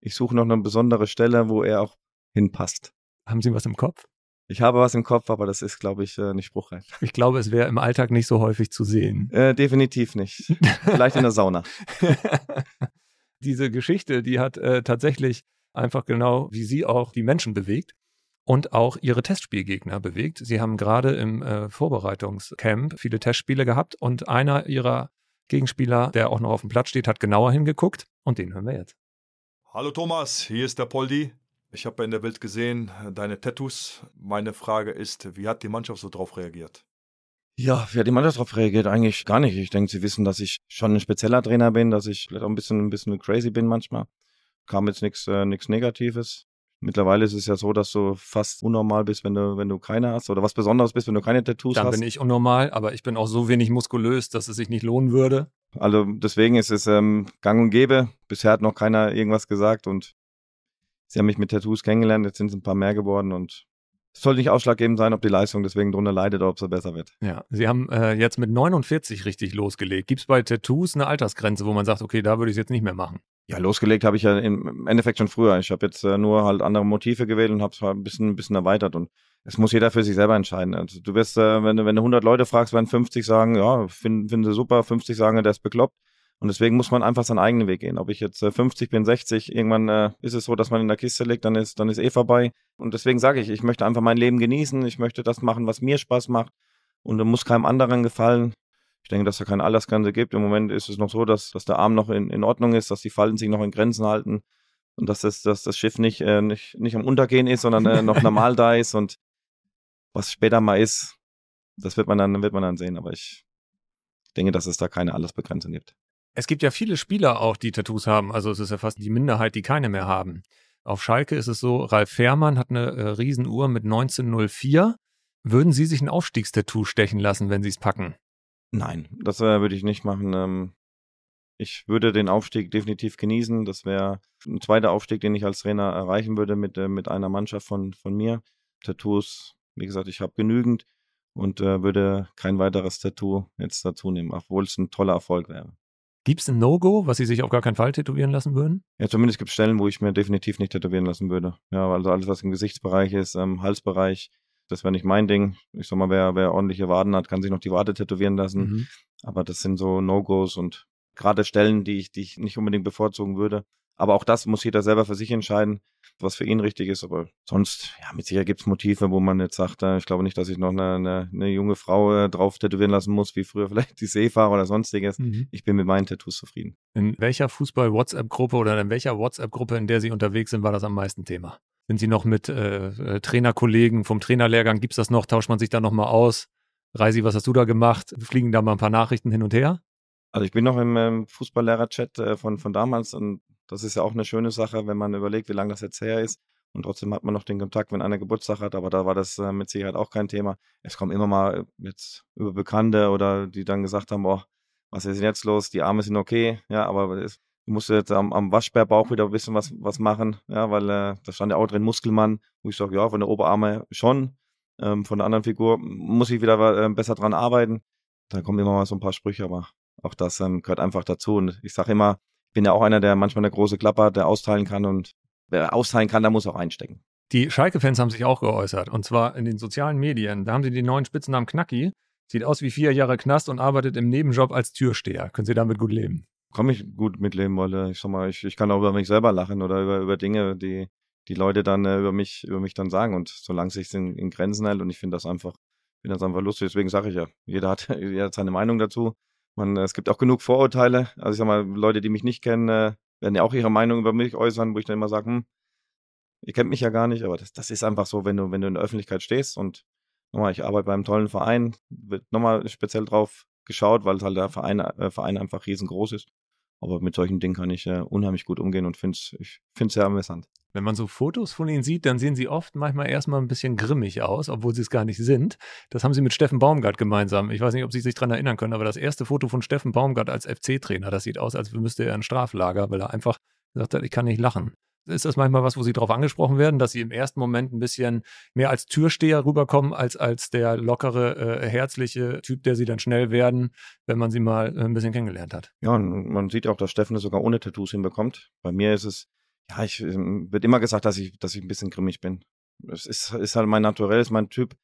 ich suche noch eine besondere Stelle, wo er auch hinpasst. Haben Sie was im Kopf? Ich habe was im Kopf, aber das ist, glaube ich, äh, nicht spruchreif. Ich glaube, es wäre im Alltag nicht so häufig zu sehen. Äh, definitiv nicht. Vielleicht in der Sauna. Diese Geschichte, die hat äh, tatsächlich einfach genau wie Sie auch die Menschen bewegt und auch ihre Testspielgegner bewegt. Sie haben gerade im äh, Vorbereitungscamp viele Testspiele gehabt und einer ihrer Gegenspieler, der auch noch auf dem Platz steht, hat genauer hingeguckt und den hören wir jetzt. Hallo Thomas, hier ist der Poldi. Ich habe in der Welt gesehen deine Tattoos. Meine Frage ist, wie hat die Mannschaft so drauf reagiert? Ja, wie hat die Mannschaft darauf reagiert? Eigentlich gar nicht. Ich denke, sie wissen, dass ich schon ein spezieller Trainer bin, dass ich vielleicht auch ein bisschen, ein bisschen crazy bin manchmal. Kam jetzt nichts äh, nix Negatives. Mittlerweile ist es ja so, dass du fast unnormal bist, wenn du, wenn du keine hast oder was Besonderes bist, wenn du keine Tattoos Dann hast. bin ich unnormal, aber ich bin auch so wenig muskulös, dass es sich nicht lohnen würde. Also deswegen ist es ähm, gang und gäbe. Bisher hat noch keiner irgendwas gesagt und sie haben mich mit Tattoos kennengelernt, jetzt sind es ein paar mehr geworden und soll nicht ausschlaggebend sein, ob die Leistung deswegen drunter leidet oder ob sie besser wird. Ja, Sie haben äh, jetzt mit 49 richtig losgelegt. Gibt es bei Tattoos eine Altersgrenze, wo man sagt, okay, da würde ich es jetzt nicht mehr machen? Ja, losgelegt habe ich ja im Endeffekt schon früher. Ich habe jetzt äh, nur halt andere Motive gewählt und habe es halt ein bisschen, ein bisschen erweitert und es muss jeder für sich selber entscheiden. Also du wirst, äh, wenn, du, wenn du 100 Leute fragst, werden 50 sagen, ja, finden find sie super, 50 sagen, der ist bekloppt. Und deswegen muss man einfach seinen eigenen Weg gehen. Ob ich jetzt äh, 50 bin, 60, irgendwann äh, ist es so, dass man in der Kiste liegt, dann ist, dann ist eh vorbei. Und deswegen sage ich, ich möchte einfach mein Leben genießen, ich möchte das machen, was mir Spaß macht und muss keinem anderen gefallen. Ich denke, dass da keine Altersgrenze gibt. Im Moment ist es noch so, dass, dass der Arm noch in, in Ordnung ist, dass die Falten sich noch in Grenzen halten und dass das, dass das Schiff nicht, äh, nicht, nicht am Untergehen ist, sondern äh, noch normal da ist. Und was später mal ist, das wird man dann, wird man dann sehen. Aber ich denke, dass es da keine Altersbegrenzung gibt. Es gibt ja viele Spieler auch, die Tattoos haben. Also es ist ja fast die Minderheit, die keine mehr haben. Auf Schalke ist es so, Ralf Fährmann hat eine äh, Riesenuhr mit 1904. Würden Sie sich ein Aufstiegstattoo stechen lassen, wenn Sie es packen? Nein, das äh, würde ich nicht machen. Ähm, ich würde den Aufstieg definitiv genießen. Das wäre ein zweiter Aufstieg, den ich als Trainer erreichen würde mit, äh, mit einer Mannschaft von, von mir. Tattoos, wie gesagt, ich habe genügend und äh, würde kein weiteres Tattoo jetzt dazu nehmen, obwohl es ein toller Erfolg wäre. Gibt es ein No-Go, was Sie sich auf gar keinen Fall tätowieren lassen würden? Ja, zumindest gibt es Stellen, wo ich mir definitiv nicht tätowieren lassen würde. Ja, also alles, was im Gesichtsbereich ist, ähm, Halsbereich, das wäre nicht mein Ding. Ich sag mal, wer, wer ordentliche Waden hat, kann sich noch die Wade tätowieren lassen. Mhm. Aber das sind so No-Gos und gerade Stellen, die ich, die ich nicht unbedingt bevorzugen würde. Aber auch das muss jeder selber für sich entscheiden, was für ihn richtig ist. Aber sonst, ja, mit Sicherheit gibt es Motive, wo man jetzt sagt, äh, ich glaube nicht, dass ich noch eine, eine, eine junge Frau äh, drauf tätowieren lassen muss, wie früher vielleicht die Seefahrer oder sonstiges. Mhm. Ich bin mit meinen Tattoos zufrieden. In welcher Fußball-WhatsApp-Gruppe oder in welcher WhatsApp-Gruppe, in der Sie unterwegs sind, war das am meisten Thema? Sind Sie noch mit äh, äh, Trainerkollegen vom Trainerlehrgang? Gibt's das noch? Tauscht man sich da nochmal aus? Reisi, was hast du da gemacht? Fliegen da mal ein paar Nachrichten hin und her? Also ich bin noch im ähm, Fußballlehrer-Chat äh, von, von damals und das ist ja auch eine schöne Sache, wenn man überlegt, wie lange das jetzt her ist. Und trotzdem hat man noch den Kontakt, wenn einer Geburtstag hat, aber da war das äh, mit Sicherheit auch kein Thema. Es kommen immer mal jetzt über Bekannte oder die dann gesagt haben, boah, was ist denn jetzt los? Die Arme sind okay, ja, aber es, du musst jetzt am, am Waschbärbauch wieder ein bisschen was, was machen, ja, weil äh, da stand ja auch drin Muskelmann, wo ich sage, ja, von der Oberarme schon, ähm, von der anderen Figur muss ich wieder äh, besser dran arbeiten. Da kommen immer mal so ein paar Sprüche, aber auch das ähm, gehört einfach dazu. Und ich sage immer, bin ja auch einer, der manchmal eine große Klappe hat, der austeilen kann und wer austeilen kann, der muss auch einstecken. Die Schalke-Fans haben sich auch geäußert und zwar in den sozialen Medien. Da haben sie den neuen Spitznamen Knacki. Sieht aus wie vier Jahre Knast und arbeitet im Nebenjob als Türsteher. Können Sie damit gut leben? Komme ich gut mitleben, weil ich sag mal, ich, ich kann auch über mich selber lachen oder über, über Dinge, die, die Leute dann äh, über mich, über mich dann sagen. Und solange sich in, in Grenzen hält und ich finde das einfach, finde das einfach lustig. Deswegen sage ich ja, jeder hat, jeder hat seine Meinung dazu. Man, es gibt auch genug Vorurteile. Also ich sag mal, Leute, die mich nicht kennen, äh, werden ja auch ihre Meinung über mich äußern, wo ich dann immer sage, hm, ihr kennt mich ja gar nicht, aber das, das ist einfach so, wenn du, wenn du in der Öffentlichkeit stehst und nochmal, ich arbeite bei einem tollen Verein, wird nochmal speziell drauf geschaut, weil halt der Verein, äh, Verein einfach riesengroß ist. Aber mit solchen Dingen kann ich äh, unheimlich gut umgehen und finde es ich find's sehr amüsant. Wenn man so Fotos von ihnen sieht, dann sehen sie oft manchmal erstmal ein bisschen grimmig aus, obwohl sie es gar nicht sind. Das haben sie mit Steffen Baumgart gemeinsam. Ich weiß nicht, ob Sie sich daran erinnern können, aber das erste Foto von Steffen Baumgart als FC-Trainer, das sieht aus, als müsste er ein Straflager, weil er einfach gesagt hat, ich kann nicht lachen. Ist das manchmal was, wo Sie darauf angesprochen werden, dass Sie im ersten Moment ein bisschen mehr als Türsteher rüberkommen, als als der lockere, äh, herzliche Typ, der Sie dann schnell werden, wenn man Sie mal äh, ein bisschen kennengelernt hat? Ja, und man sieht auch, dass Steffen es sogar ohne Tattoos hinbekommt. Bei mir ist es, ja, ich ähm, wird immer gesagt, dass ich, dass ich ein bisschen grimmig bin. Es ist, ist halt mein Naturell, ist mein Typ.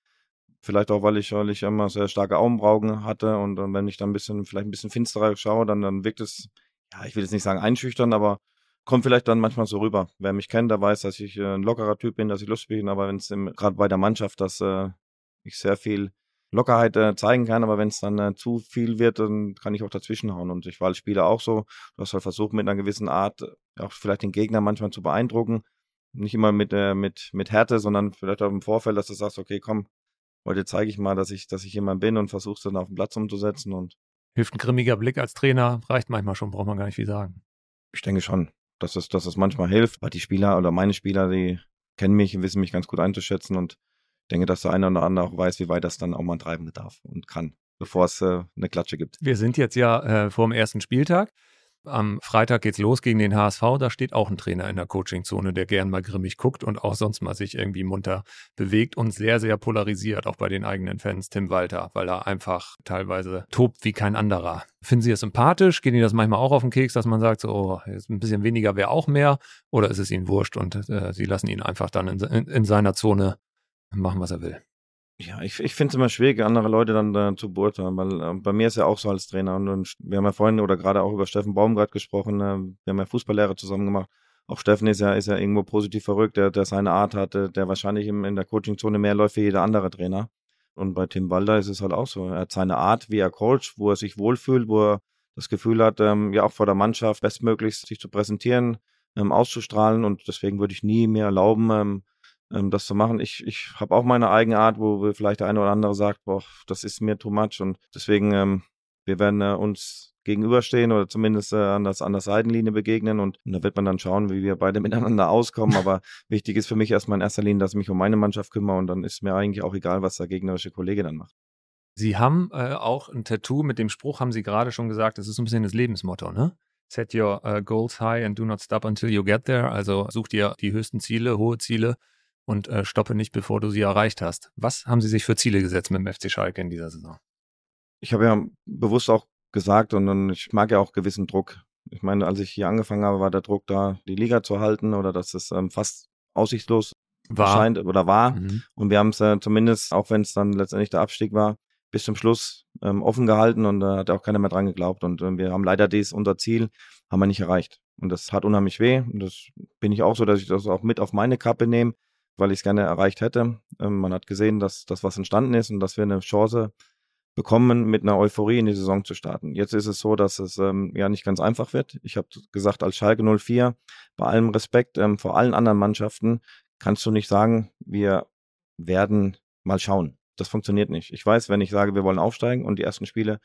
Vielleicht auch, weil ich, weil ich immer sehr starke Augenbraugen hatte und, und wenn ich dann ein bisschen, vielleicht ein bisschen finsterer schaue, dann, dann wirkt es, ja, ich will jetzt nicht sagen einschüchtern, aber kommt vielleicht dann manchmal so rüber. Wer mich kennt, der weiß, dass ich äh, ein lockerer Typ bin, dass ich lustig bin, aber wenn es gerade bei der Mannschaft, dass äh, ich sehr viel Lockerheit äh, zeigen kann, aber wenn es dann äh, zu viel wird, dann kann ich auch dazwischenhauen. Und ich war als Spieler auch so. Du hast halt versucht, mit einer gewissen Art auch vielleicht den Gegner manchmal zu beeindrucken. Nicht immer mit, äh, mit, mit Härte, sondern vielleicht auch im Vorfeld, dass du sagst, okay, komm, heute zeige ich mal, dass ich, dass ich jemand bin und versuchst dann auf den Platz umzusetzen. Und Hilft ein grimmiger Blick als Trainer, reicht manchmal schon, braucht man gar nicht viel sagen. ich denke schon, dass es, dass es manchmal hilft, weil die Spieler oder meine Spieler, die kennen mich, wissen mich ganz gut einzuschätzen und denke, dass der eine oder andere auch weiß, wie weit das dann auch mal treiben darf und kann, bevor es äh, eine Klatsche gibt. Wir sind jetzt ja äh, vor dem ersten Spieltag. Am Freitag geht's los gegen den HSV. Da steht auch ein Trainer in der Coachingzone, der gern mal grimmig guckt und auch sonst mal sich irgendwie munter bewegt und sehr, sehr polarisiert, auch bei den eigenen Fans, Tim Walter, weil er einfach teilweise tobt wie kein anderer. Finden Sie es sympathisch? Geht Ihnen das manchmal auch auf den Keks, dass man sagt, so, oh, jetzt ein bisschen weniger wäre auch mehr? Oder ist es Ihnen wurscht und äh, Sie lassen ihn einfach dann in, in, in seiner Zone machen, was er will? Ja, ich, ich finde es immer schwierig, andere Leute dann äh, zu beurteilen, weil äh, bei mir ist ja auch so als Trainer und, und wir haben ja vorhin oder gerade auch über Steffen Baumgart gesprochen, äh, wir haben ja Fußballlehre zusammen gemacht. Auch Steffen ist ja, ist ja irgendwo positiv verrückt, der, der seine Art hatte, der wahrscheinlich im, in der Coachingzone mehr läuft wie jeder andere Trainer. Und bei Tim Walder ist es halt auch so. Er hat seine Art, wie er coacht, wo er sich wohlfühlt, wo er das Gefühl hat, ähm, ja auch vor der Mannschaft bestmöglichst sich zu präsentieren, ähm, auszustrahlen. Und deswegen würde ich nie mir erlauben, ähm, ähm, das zu machen. Ich, ich habe auch meine eigene Art, wo vielleicht der eine oder andere sagt, boah, das ist mir too much. Und deswegen, ähm, wir werden äh, uns gegenüberstehen oder zumindest äh, an, das, an der Seitenlinie begegnen und, und da wird man dann schauen, wie wir beide miteinander auskommen. Aber wichtig ist für mich erstmal in erster Linie, dass ich mich um meine Mannschaft kümmere und dann ist mir eigentlich auch egal, was der gegnerische Kollege dann macht. Sie haben äh, auch ein Tattoo mit dem Spruch, haben Sie gerade schon gesagt, das ist ein bisschen das Lebensmotto, ne? Set your uh, goals high and do not stop until you get there. Also such dir die höchsten Ziele, hohe Ziele und äh, stoppe nicht, bevor du sie erreicht hast. Was haben Sie sich für Ziele gesetzt mit dem FC Schalke in dieser Saison? Ich habe ja bewusst auch gesagt und, und ich mag ja auch gewissen Druck. Ich meine, als ich hier angefangen habe, war der Druck da, die Liga zu halten oder dass es ähm, fast aussichtslos War. scheint oder war. Mhm. Und wir haben es äh, zumindest, auch wenn es dann letztendlich der Abstieg war, bis zum Schluss ähm, offen gehalten und da äh, hat auch keiner mehr dran geglaubt. Und äh, wir haben leider dies, unser Ziel, haben wir nicht erreicht. Und das hat unheimlich weh. Und das bin ich auch so, dass ich das auch mit auf meine Kappe nehme, weil ich es gerne erreicht hätte. Ähm, man hat gesehen, dass das was entstanden ist und dass wir eine Chance bekommen, mit einer Euphorie in die Saison zu starten. Jetzt ist es so, dass es ähm, ja nicht ganz einfach wird. Ich habe gesagt, als Schalke 04, bei allem Respekt ähm, vor allen anderen Mannschaften, kannst du nicht sagen, wir werden mal schauen. Das funktioniert nicht. Ich weiß, wenn ich sage, wir wollen aufsteigen und die ersten Spiele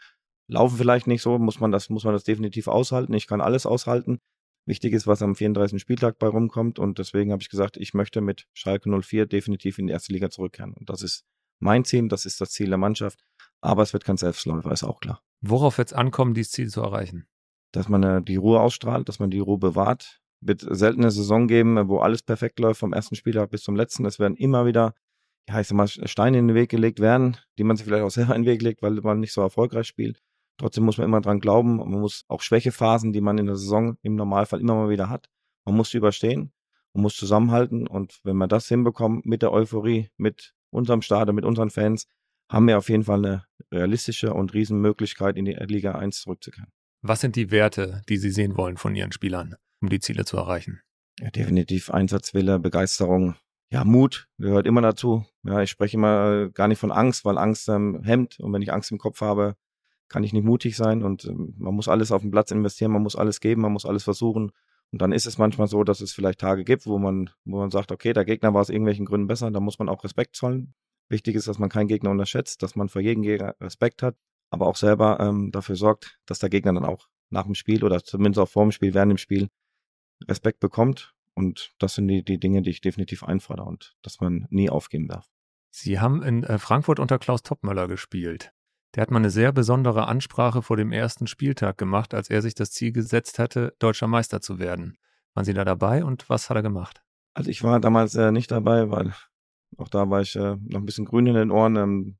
laufen vielleicht nicht so, muss man das, muss man das definitiv aushalten. Ich kann alles aushalten. Wichtig ist, was am 34. Spieltag bei rumkommt und deswegen habe ich gesagt, ich möchte mit Schalke 04 definitiv in die erste Liga zurückkehren. Und das ist mein Ziel, das ist das Ziel der Mannschaft. Aber es wird kein Selbstläufer, ist auch klar. Worauf wird es ankommen, dieses Ziel zu erreichen? Dass man äh, die Ruhe ausstrahlt, dass man die Ruhe bewahrt. Wird selten eine Saison geben, wo alles perfekt läuft, vom ersten Spieltag bis zum letzten. Es werden immer wieder, ja, ich sag mal, Steine in den Weg gelegt werden, die man sich vielleicht auch selber in den Weg legt, weil man nicht so erfolgreich spielt. Trotzdem muss man immer dran glauben. Man muss auch Schwächephasen, die man in der Saison im Normalfall immer mal wieder hat, man muss sie überstehen. Man muss zusammenhalten. Und wenn wir das hinbekommen mit der Euphorie, mit unserem Stade, mit unseren Fans, haben wir auf jeden Fall eine realistische und Riesenmöglichkeit, in die Liga 1 zurückzukehren. Was sind die Werte, die Sie sehen wollen von Ihren Spielern, um die Ziele zu erreichen? Ja, definitiv Einsatzwille, Begeisterung, ja, Mut gehört immer dazu. Ja, ich spreche immer gar nicht von Angst, weil Angst ähm, hemmt und wenn ich Angst im Kopf habe, kann ich nicht mutig sein und ähm, man muss alles auf den Platz investieren, man muss alles geben, man muss alles versuchen. Und dann ist es manchmal so, dass es vielleicht Tage gibt, wo man, wo man sagt, okay, der Gegner war aus irgendwelchen Gründen besser, da muss man auch Respekt zollen. Wichtig ist, dass man keinen Gegner unterschätzt, dass man vor jedem Gegner Respekt hat, aber auch selber ähm, dafür sorgt, dass der Gegner dann auch nach dem Spiel oder zumindest auch vor dem Spiel, während dem Spiel Respekt bekommt. Und das sind die, die Dinge, die ich definitiv einfordere und dass man nie aufgeben darf. Sie haben in äh, Frankfurt unter Klaus Toppmöller gespielt. Der hat mal eine sehr besondere Ansprache vor dem ersten Spieltag gemacht, als er sich das Ziel gesetzt hatte, deutscher Meister zu werden. Waren Sie da dabei und was hat er gemacht? Also ich war damals äh, nicht dabei, weil auch da war ich äh, noch ein bisschen grün in den Ohren. Ähm,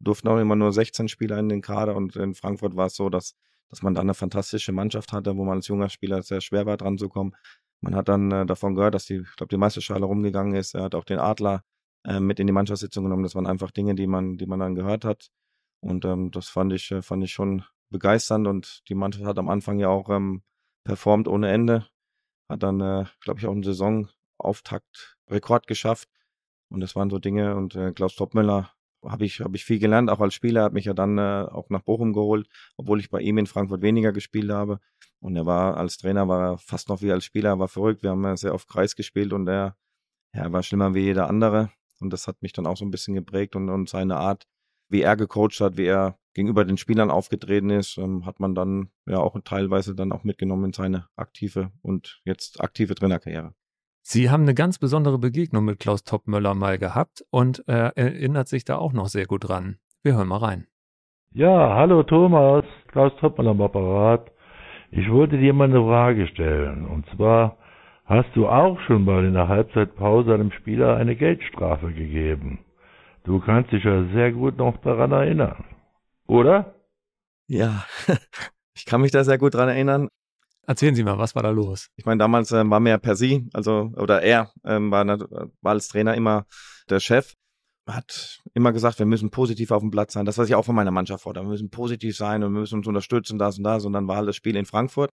durften auch immer nur 16 Spieler in den Kader und in Frankfurt war es so, dass, dass man da eine fantastische Mannschaft hatte, wo man als junger Spieler sehr schwer war dran zu kommen. Man hat dann äh, davon gehört, dass die, ich glaube, die Meisterschale rumgegangen ist. Er hat auch den Adler äh, mit in die Mannschaftssitzung genommen. Das waren einfach Dinge, die man, die man dann gehört hat. Und ähm, das fand ich, äh, fand ich schon begeisternd. Und die Mannschaft hat am Anfang ja auch ähm, performt ohne Ende. Hat dann, äh, glaube ich, auch einen Saisonauftakt Rekord geschafft. Und das waren so Dinge. Und äh, Klaus Topmüller habe ich, hab ich viel gelernt, auch als Spieler. hat mich ja dann äh, auch nach Bochum geholt, obwohl ich bei ihm in Frankfurt weniger gespielt habe. Und er war als Trainer, war er fast noch wie als Spieler, war verrückt. Wir haben ja sehr oft Kreis gespielt und er, ja, war schlimmer wie jeder andere. Und das hat mich dann auch so ein bisschen geprägt und, und seine Art, wie er gecoacht hat, wie er gegenüber den Spielern aufgetreten ist, ähm, hat man dann ja auch teilweise dann auch mitgenommen in seine aktive und jetzt aktive Trainerkarriere. Sie haben eine ganz besondere Begegnung mit Klaus Toppmöller mal gehabt und äh, erinnert sich da auch noch sehr gut dran. Wir hören mal rein. Ja, hallo Thomas, Klaus Toppmöller am Apparat. Ich wollte dir mal eine Frage stellen. Und zwar, hast du auch schon mal in der Halbzeitpause einem Spieler eine Geldstrafe gegeben? Du kannst dich ja sehr gut noch daran erinnern. Oder? Ja, ich kann mich da sehr gut dran erinnern. Erzählen Sie mal, was war da los? Ich meine, damals äh, war mir per Sie, also, oder er ähm, war, war als Trainer immer der Chef. Hat immer gesagt, wir müssen positiv auf dem Platz sein. Das, was ich auch von meiner Mannschaft fordere. Wir müssen positiv sein und wir müssen uns unterstützen, das und das. Und dann war halt das Spiel in Frankfurt.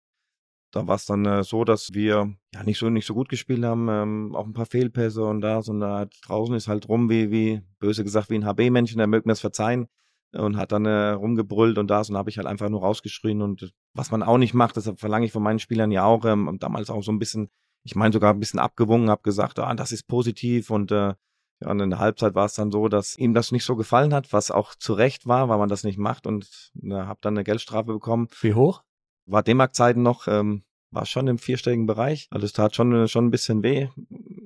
Da war es dann äh, so, dass wir ja nicht so nicht so gut gespielt haben, ähm, auch ein paar Fehlpässe und das und da draußen ist halt rum wie wie böse gesagt wie ein HB-Männchen, der mögt mir das verzeihen und hat dann äh, rumgebrüllt und das und habe ich halt einfach nur rausgeschrien und was man auch nicht macht, deshalb verlange ich von meinen Spielern ja auch ähm, damals auch so ein bisschen, ich meine sogar ein bisschen abgewungen, habe gesagt, ah, das ist positiv und äh, ja, und in der Halbzeit war es dann so, dass ihm das nicht so gefallen hat, was auch zu Recht war, weil man das nicht macht und äh, habe dann eine Geldstrafe bekommen. Wie hoch? War D-Mark-Zeiten noch, ähm, war schon im vierstelligen Bereich. Also es tat schon, schon ein bisschen weh.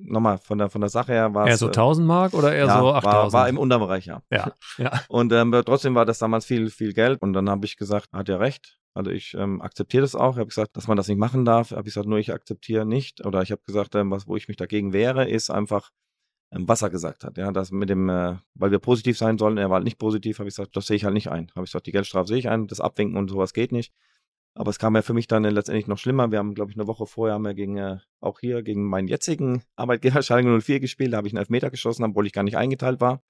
Nochmal, von der, von der Sache her war es. Eher so 1000 äh, Mark oder eher ja, so 8000? War, war im Unterbereich, ja. Ja, ja. Und ähm, trotzdem war das damals viel, viel Geld. Und dann habe ich gesagt, hat er recht. Also ich ähm, akzeptiere das auch. Ich habe gesagt, dass man das nicht machen darf. Habe ich gesagt, nur ich akzeptiere nicht. Oder ich habe gesagt, ähm, was, wo ich mich dagegen wehre, ist einfach, ähm, was er gesagt hat. Ja, das mit dem, äh, weil wir positiv sein sollen, er war halt nicht positiv, habe ich gesagt, das sehe ich halt nicht ein. Habe ich gesagt, die Geldstrafe sehe ich ein, das Abwinken und sowas geht nicht. Aber es kam ja für mich dann letztendlich noch schlimmer. Wir haben, glaube ich, eine Woche vorher haben wir gegen, äh, auch hier gegen meinen jetzigen Arbeitgeber Schalke 04 gespielt. Da habe ich einen Elfmeter geschossen, obwohl ich gar nicht eingeteilt war.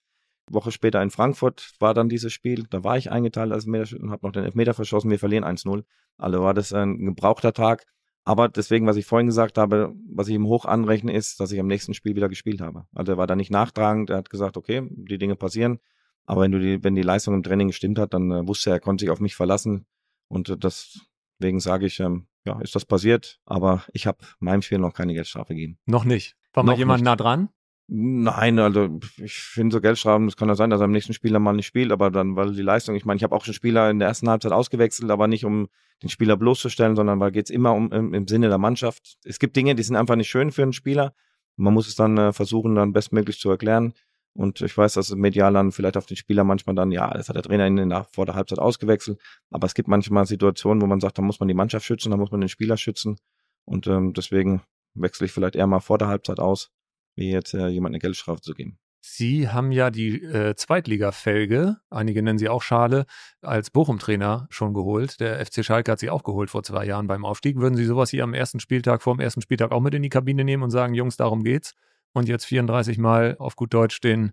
Eine Woche später in Frankfurt war dann dieses Spiel. Da war ich eingeteilt als Elfmeter und habe noch den Elfmeter verschossen. Wir verlieren 1-0. Also war das ein gebrauchter Tag. Aber deswegen, was ich vorhin gesagt habe, was ich ihm hoch anrechne, ist, dass ich am nächsten Spiel wieder gespielt habe. Also er war da nicht nachtragend. Er hat gesagt, okay, die Dinge passieren. Aber wenn du die, wenn die Leistung im Training gestimmt hat, dann äh, wusste er, er konnte sich auf mich verlassen. Und äh, das Deswegen sage ich, ähm, ja, ist das passiert, aber ich habe meinem Spiel noch keine Geldstrafe gegeben. Noch nicht. War mal jemand nicht. nah dran? Nein, also ich finde so Geldstrafen, es kann ja sein, dass er am nächsten Spieler mal nicht spielt, aber dann, weil die Leistung, ich meine, ich habe auch schon Spieler in der ersten Halbzeit ausgewechselt, aber nicht um den Spieler bloßzustellen, sondern weil geht es immer um im, im, Sinne der Mannschaft. Es gibt Dinge, die sind einfach nicht schön für einen Spieler. Man muss es dann äh, versuchen, dann bestmöglich zu erklären. Und ich weiß, dass medial dann vielleicht auf den Spieler manchmal dann, ja, das hat der Trainer in der, vor der Halbzeit ausgewechselt. Aber es gibt manchmal Situationen, wo man sagt, da muss man die Mannschaft schützen, da muss man den Spieler schützen. Und ähm, deswegen wechsle ich vielleicht eher mal vor der Halbzeit aus, wie jetzt äh, jemand eine Geldstrafe zu geben. Sie haben ja die äh, Zweitliga-Felge, einige nennen sie auch Schale, als Bochum-Trainer schon geholt. Der FC Schalke hat sie auch geholt vor zwei Jahren beim Aufstieg. Würden Sie sowas hier am ersten Spieltag, vor dem ersten Spieltag auch mit in die Kabine nehmen und sagen, Jungs, darum geht's? Und jetzt 34 Mal auf gut Deutsch den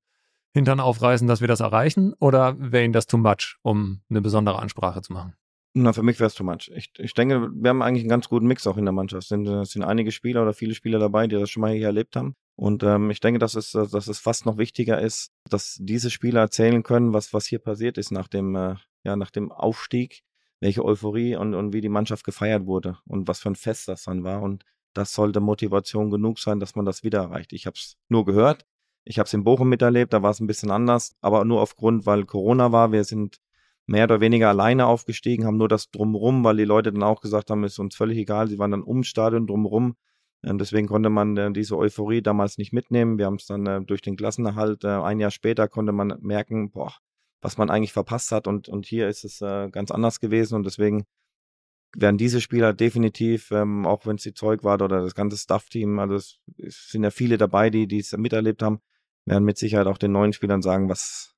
Hintern aufreißen, dass wir das erreichen? Oder wäre Ihnen das too much, um eine besondere Ansprache zu machen? Na, für mich wäre es too much. Ich, ich denke, wir haben eigentlich einen ganz guten Mix auch in der Mannschaft. Es sind, sind einige Spieler oder viele Spieler dabei, die das schon mal hier erlebt haben. Und ähm, ich denke, dass es, dass es fast noch wichtiger ist, dass diese Spieler erzählen können, was, was hier passiert ist nach dem, äh, ja, nach dem Aufstieg, welche Euphorie und, und wie die Mannschaft gefeiert wurde und was für ein Fest das dann war. Und das sollte Motivation genug sein, dass man das wieder erreicht. Ich habe es nur gehört. Ich habe es in Bochum miterlebt, da war es ein bisschen anders, aber nur aufgrund, weil Corona war. Wir sind mehr oder weniger alleine aufgestiegen, haben nur das drumrum, weil die Leute dann auch gesagt haben, ist uns völlig egal. Sie waren dann ums Stadion drumrum. Ähm, deswegen konnte man äh, diese Euphorie damals nicht mitnehmen. Wir haben es dann äh, durch den Klassenerhalt, äh, ein Jahr später konnte man merken, boah, was man eigentlich verpasst hat. Und, und hier ist es äh, ganz anders gewesen. Und deswegen werden diese Spieler definitiv, ähm, auch wenn es die Zeugwart oder das ganze Staff-Team, also es, es, sind ja viele dabei, die es miterlebt haben, werden mit Sicherheit auch den neuen Spielern sagen, was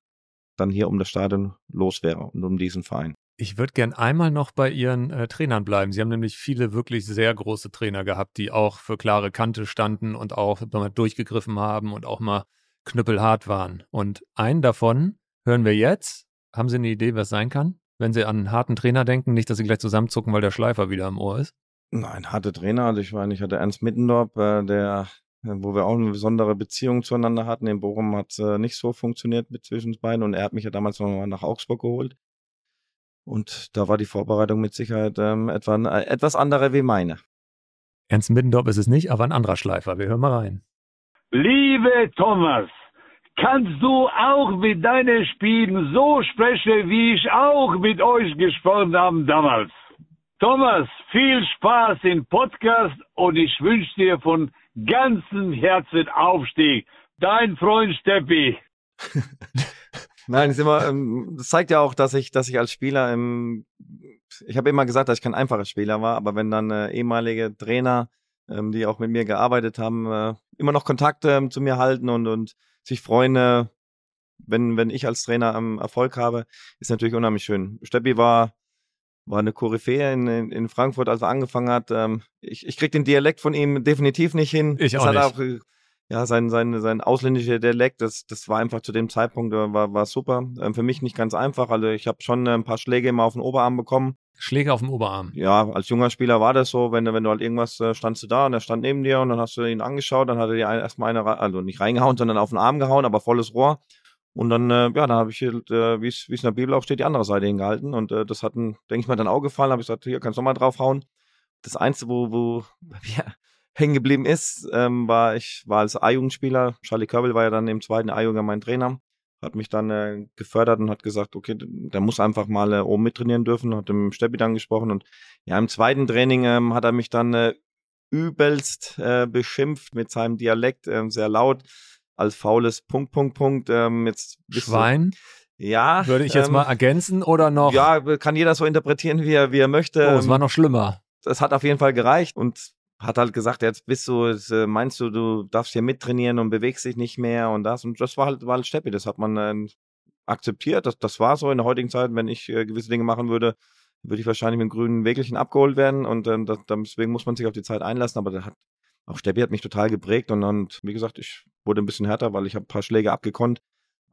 dann hier um das Stadion los wäre und um diesen Verein. Ich würde gern einmal noch bei Ihren äh, Trainern bleiben. Sie haben nämlich viele wirklich sehr große Trainer gehabt, die auch für klare Kante standen und auch mal durchgegriffen haben und auch mal knüppelhart waren. Und einen davon hören wir jetzt. Haben Sie eine Idee, was sein kann? Wenn Sie an einen harten Trainer denken, nicht, dass Sie gleich zusammenzucken, weil der Schleifer wieder im Ohr ist? Nein, harte Trainer. Also ich meine, ich hatte Ernst Mittendorf, äh, der wo wir auch eine besondere Beziehung zueinander hatten. In Bochum hat es äh, nicht so funktioniert mit zwischen beiden und er hat mich ja damals nochmal nach Augsburg geholt. Und da war die Vorbereitung mit Sicherheit ähm, etwa, äh, etwas andere wie meine. Ernst Middendorf ist es nicht, aber ein anderer Schleifer. Wir hören mal rein. Liebe Thomas, kannst du auch mit deinen Spielen so sprechen, wie ich auch mit euch gesprochen habe damals? Thomas, viel Spaß im Podcast und ich wünsche dir von ganzem Herzen Aufstieg. Dein Freund Steppi. Nein, ist immer, ähm, das zeigt ja auch, dass ich, dass ich als Spieler, ähm, ich habe immer gesagt, dass ich kein einfacher Spieler war, aber wenn dann äh, ehemalige Trainer, ähm, die auch mit mir gearbeitet haben, äh, immer noch Kontakte ähm, zu mir halten und, und sich freuen, äh, wenn, wenn ich als Trainer ähm, Erfolg habe, ist natürlich unheimlich schön. Steppi war war eine Koryphäe in, in, in Frankfurt, als er angefangen hat. Ähm, ich, ich krieg den Dialekt von ihm definitiv nicht hin. Ich auch das nicht. Auch, ja, sein, sein, sein ausländischer Dialekt, das, das war einfach zu dem Zeitpunkt, äh, war, war super. Ähm, für mich nicht ganz einfach. Also ich habe schon äh, ein paar Schläge immer auf den Oberarm bekommen. Schläge auf dem Oberarm. Ja, als junger Spieler war das so, wenn wenn du halt irgendwas äh, standst du da und er stand neben dir und dann hast du ihn angeschaut, dann hat er dir erstmal eine, also nicht reingehauen, sondern auf den Arm gehauen, aber volles Rohr. Und dann, äh, ja, dann habe ich halt, äh, wie es in der Bibel auch steht, die andere Seite hingehalten. Und das hat, denke ich mal, dann auch gefallen. habe ich gesagt, hier kannst du mal draufhauen. Das Einzige, wo, wo ja, hängen geblieben ist, ähm, war, ich war als A-Jugendspieler. Charlie Körbel war ja dann im zweiten A-Jugend mein Trainer. Hat mich dann äh, gefördert und hat gesagt, okay, der muss einfach mal äh, oben mittrainieren dürfen. Hat dem Steppi dann gesprochen. Und ja, im zweiten Training ähm, hat er mich dann äh, übelst äh, beschimpft mit seinem Dialekt, äh, sehr laut als faules Punkt, Punkt, Punkt. Ähm, jetzt Schwein? Du, ja. Würde ich jetzt ähm, mal ergänzen oder noch? Ja, kann jeder so interpretieren, wie er, wie er möchte. Oh, es war noch schlimmer. Das hat auf jeden Fall gereicht und hat halt gesagt, jetzt bist du, äh, meinst du, du darfst hier mittrainieren und bewegst dich nicht mehr und das und das war halt, war halt Steppi, das hat man äh, akzeptiert, das, das war so in der heutigen Zeit, wenn ich äh, gewisse Dinge machen würde, würde ich wahrscheinlich mit einem grünen Wägelchen abgeholt werden und äh, das, deswegen muss man sich auf die Zeit einlassen, aber das hat, auch Steppi hat mich total geprägt und, und wie gesagt, ich wurde ein bisschen härter, weil ich habe ein paar Schläge abgekonnt.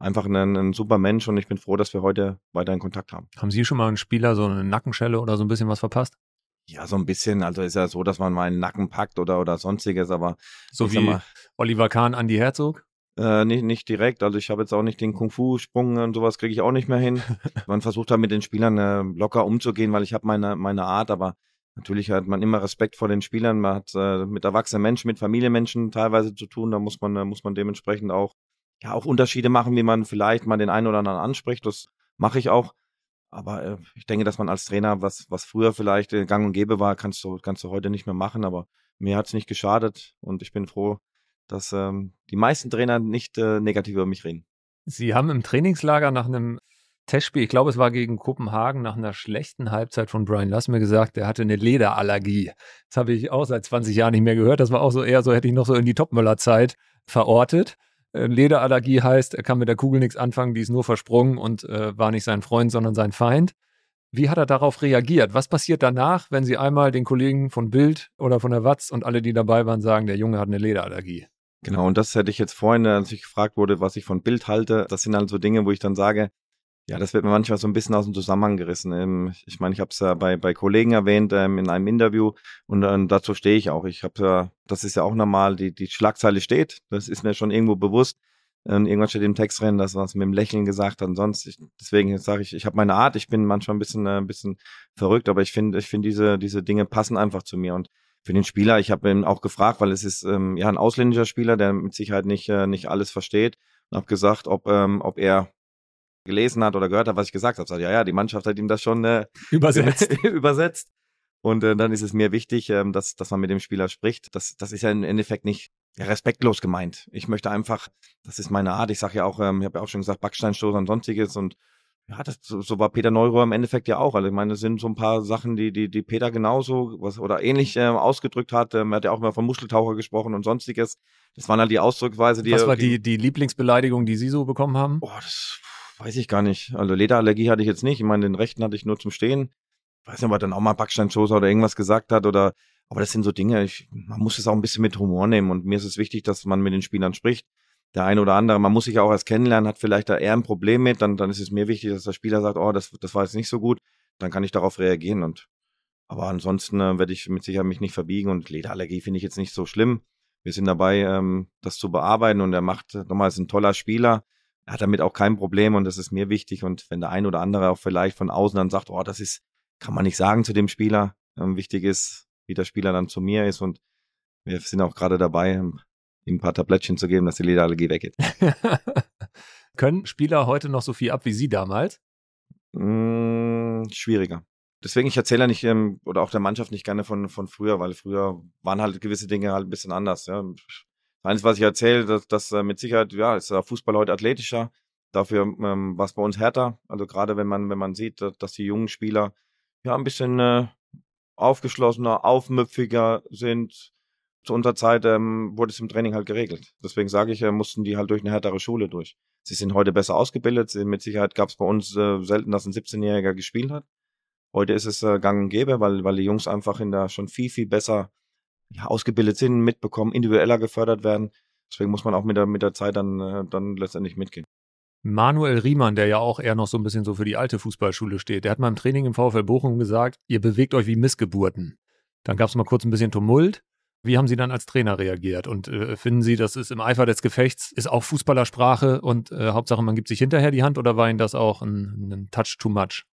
Einfach ein, ein, super Mensch und ich bin froh, dass wir heute weiter in Kontakt haben. Haben Sie schon mal einen Spieler so eine Nackenschelle oder so ein bisschen was verpasst? Ja, so ein bisschen. Also ist ja so, dass man mal einen Nacken packt oder, oder sonstiges, aber. So wie mal, Oliver Kahn, Andy Herzog? Äh, nicht, nicht direkt. Also ich habe jetzt auch nicht den Kung-Fu-Sprung und sowas kriege ich auch nicht mehr hin. man versucht halt mit den Spielern äh, locker umzugehen, weil ich habe meine, meine Art, aber Natürlich hat man immer Respekt vor den Spielern. Man hat äh, mit erwachsenen Menschen, mit Familienmenschen teilweise zu tun. Da muss man, äh, muss man dementsprechend auch, ja, auch Unterschiede machen, wie man vielleicht mal den einen oder anderen anspricht. Das mache ich auch. Aber äh, ich denke, dass man als Trainer, was, was früher vielleicht äh, gang und gäbe war, kannst du, kannst du heute nicht mehr machen. Aber mir hat es nicht geschadet und ich bin froh, dass ähm, die meisten Trainer nicht äh, negativ über mich reden. Sie haben im Trainingslager nach einem Testspiel, ich glaube, es war gegen Kopenhagen nach einer schlechten Halbzeit von Brian Lass mir gesagt, er hatte eine Lederallergie. Das habe ich auch seit 20 Jahren nicht mehr gehört. Das war auch so eher so, hätte ich noch so in die Topmüller-Zeit verortet. Äh, Lederallergie heißt, er kann mit der Kugel nichts anfangen, die ist nur versprungen und äh, war nicht sein Freund, sondern sein Feind. Wie hat er darauf reagiert? Was passiert danach, wenn Sie einmal den Kollegen von Bild oder von der Watz und alle, die dabei waren, sagen, der Junge hat eine Lederallergie? Genau, und das hätte ich jetzt vorhin, als ich gefragt wurde, was ich von Bild halte. Das sind also Dinge, wo ich dann sage, Ja, das wird mir manchmal so ein bisschen aus dem Zusammenhang gerissen. Ähm, ich meine, ich habe es ja bei, bei Kollegen erwähnt ähm, in einem Interview und äh, dazu stehe ich auch. Ich habe ja, das ist ja auch normal, die, die Schlagzeile steht, das ist mir schon irgendwo bewusst. Und irgendwann steht im Text drin, dass was mit dem Lächeln gesagt hat und sonst. Ich, deswegen sage ich, ich habe meine Art, ich bin manchmal ein bisschen, äh, ein bisschen verrückt, aber ich finde, ich finde diese, diese Dinge passen einfach zu mir. Und für den Spieler, ich habe ihn auch gefragt, weil es ist ähm, ja ein ausländischer Spieler, der mit Sicherheit nicht, äh, nicht alles versteht. Und habe gesagt, ob, ähm, ob er gelesen hat oder gehört hat, was ich gesagt habe. Sagt, ja, ja, die Mannschaft hat ihm das schon äh, Übersetzt. übersetzt. Und äh, dann ist es mir wichtig, ähm, dass, dass man mit dem Spieler spricht. Das, das ist ja im Endeffekt nicht ja, respektlos gemeint. Ich möchte einfach, das ist meine Art. Ich sage ja auch, ähm, ich habe ja auch schon gesagt, Backsteinstoß und sonstiges und ja, das, so, war Peter Neurohr im Endeffekt ja auch. Also ich meine, das sind so ein paar Sachen, die, die, die Peter genauso was, oder ähnlich äh, ausgedrückt hat. Ähm, er hat ja auch mal von Muscheltaucher gesprochen und sonstiges. Das waren halt die Ausdrucksweise, die Was war die, die Lieblingsbeleidigung, die Sie so bekommen haben? Oh, das weiß ich gar nicht. Also Lederallergie hatte ich jetzt nicht. Ich meine, den rechten hatte ich nur zum Stehen. Ich weiß nicht, ob er dann auch mal Backsteinstoßer oder irgendwas gesagt hat oder, aber das sind so Dinge, ich, man muss es auch ein bisschen mit Humor nehmen und mir ist es wichtig, dass man mit den Spielern spricht. Der eine oder andere, man muss sich ja auch erst kennenlernen, hat vielleicht da eher ein Problem mit, dann, dann ist es mir wichtig, dass der Spieler sagt, oh, das, das war jetzt nicht so gut, dann kann ich darauf reagieren und, aber ansonsten äh, werde ich mit Sicherheit mich nicht verbiegen und Lederallergie finde ich jetzt nicht so schlimm. Wir sind dabei, ähm, das zu bearbeiten und er macht, nochmal, ist ein toller Spieler, er hat damit auch kein Problem und das ist mir wichtig. Und wenn der ein oder andere auch vielleicht von außen dann sagt, oh, das ist, kann man nicht sagen zu dem Spieler. Ähm, wichtig ist, wie der Spieler dann zu mir ist. Und wir sind auch gerade dabei, ihm ein paar Tablettchen zu geben, dass die Lederallergie weggeht. Können Spieler heute noch so viel ab wie Sie damals? Mm, schwieriger. Deswegen, ich erzähle ja nicht, ähm, oder auch der Mannschaft nicht gerne von, von früher, weil früher waren halt gewisse Dinge halt ein bisschen anders. Ja. Eines, was ich erzähle, dass, dass äh, mit Sicherheit, ja, ist der Fußball heute athletischer. Dafür ähm, war es bei uns härter. Also gerade wenn man, wenn man sieht, dass, dass die jungen Spieler ja ein bisschen äh, aufgeschlossener, aufmüpfiger sind. Zu unserer Zeit ähm, wurde es im Training halt geregelt. Deswegen sage ich, äh, mussten die halt durch eine härtere Schule durch. Sie sind heute besser ausgebildet. Mit Sicherheit gab es bei uns äh, selten, dass ein 17-Jähriger gespielt hat. Heute ist es äh, gang und gäbe, weil, weil die Jungs einfach in der schon viel, viel besser ja, ausgebildet sind, mitbekommen, individueller gefördert werden. Deswegen muss man auch mit der, mit der Zeit dann, äh, dann letztendlich mitgehen. Manuel Riemann, der ja auch eher noch so ein bisschen so für die alte Fußballschule steht, der hat mal im Training im VfL Bochum gesagt, ihr bewegt euch wie Missgeburten. Dann gab es mal kurz ein bisschen Tumult. Wie haben Sie dann als Trainer reagiert? Und äh, finden Sie, das ist im Eifer des Gefechts, ist auch Fußballersprache und äh, Hauptsache man gibt sich hinterher die Hand oder war Ihnen das auch ein, ein Touch too much?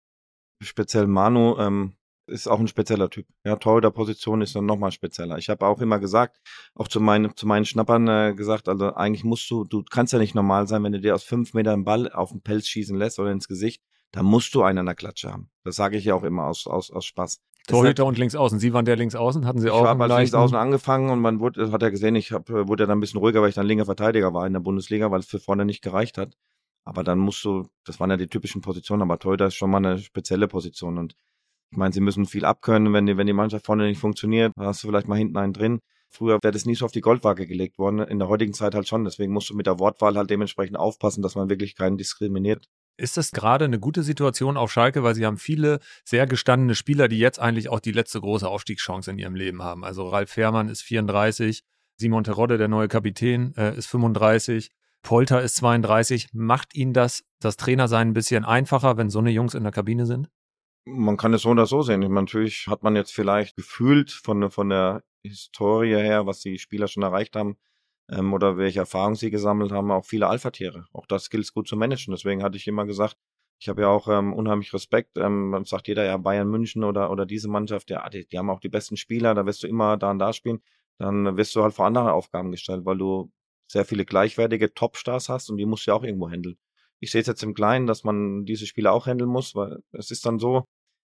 Speziell Manu, ähm, ist auch ein spezieller Typ. Ja, Torhüter-Position ist dann nochmal spezieller. Ich habe auch immer gesagt, auch zu meinen, zu meinen Schnappern äh, gesagt, also eigentlich musst du, du kannst ja nicht normal sein, wenn du dir aus fünf Metern Ball auf den Pelz schießen lässt oder ins Gesicht, dann musst du einen an der Klatsche haben. Das sage ich ja auch immer aus, aus, aus Spaß. Torhüter und links außen. Sie waren der links außen, hatten Sie auch Ich habe als links außen angefangen und man wurde, hat ja gesehen, ich hab, wurde ja dann ein bisschen ruhiger, weil ich dann linker Verteidiger war in der Bundesliga, weil es für vorne nicht gereicht hat. Aber dann musst du, das waren ja die typischen Positionen, aber Torhüter ist schon mal eine spezielle Position und ich meine, sie müssen viel abkönnen, wenn die, wenn die Mannschaft vorne nicht funktioniert, hast du vielleicht mal hinten einen drin. Früher wäre das nie so auf die Goldwaage gelegt worden, in der heutigen Zeit halt schon. Deswegen musst du mit der Wortwahl halt dementsprechend aufpassen, dass man wirklich keinen diskriminiert. Ist das gerade eine gute Situation auf Schalke, weil sie haben viele sehr gestandene Spieler, die jetzt eigentlich auch die letzte große Aufstiegschance in ihrem Leben haben. Also Ralf Fährmann ist 34, Simon Terodde, der neue Kapitän, äh, ist 35, Polter ist 32. Macht Ihnen das, das Trainersein ein bisschen einfacher, wenn so eine Jungs in der Kabine sind? Man kann es so oder so sehen. Natürlich hat man jetzt vielleicht gefühlt von, von der Historie her, was die Spieler schon erreicht haben ähm, oder welche Erfahrungen sie gesammelt haben, auch viele Alpha-Tiere. Auch das gilt es gut zu managen. Deswegen hatte ich immer gesagt, ich habe ja auch ähm, unheimlich Respekt. Ähm, sagt jeder ja Bayern München oder, oder diese Mannschaft, ja, die, die haben auch die besten Spieler, da wirst du immer da und da spielen. Dann wirst du halt vor andere Aufgaben gestellt, weil du sehr viele gleichwertige Topstars hast und die musst du ja auch irgendwo handeln. Ich sehe es jetzt im Kleinen, dass man diese Spiele auch handeln muss, weil es ist dann so,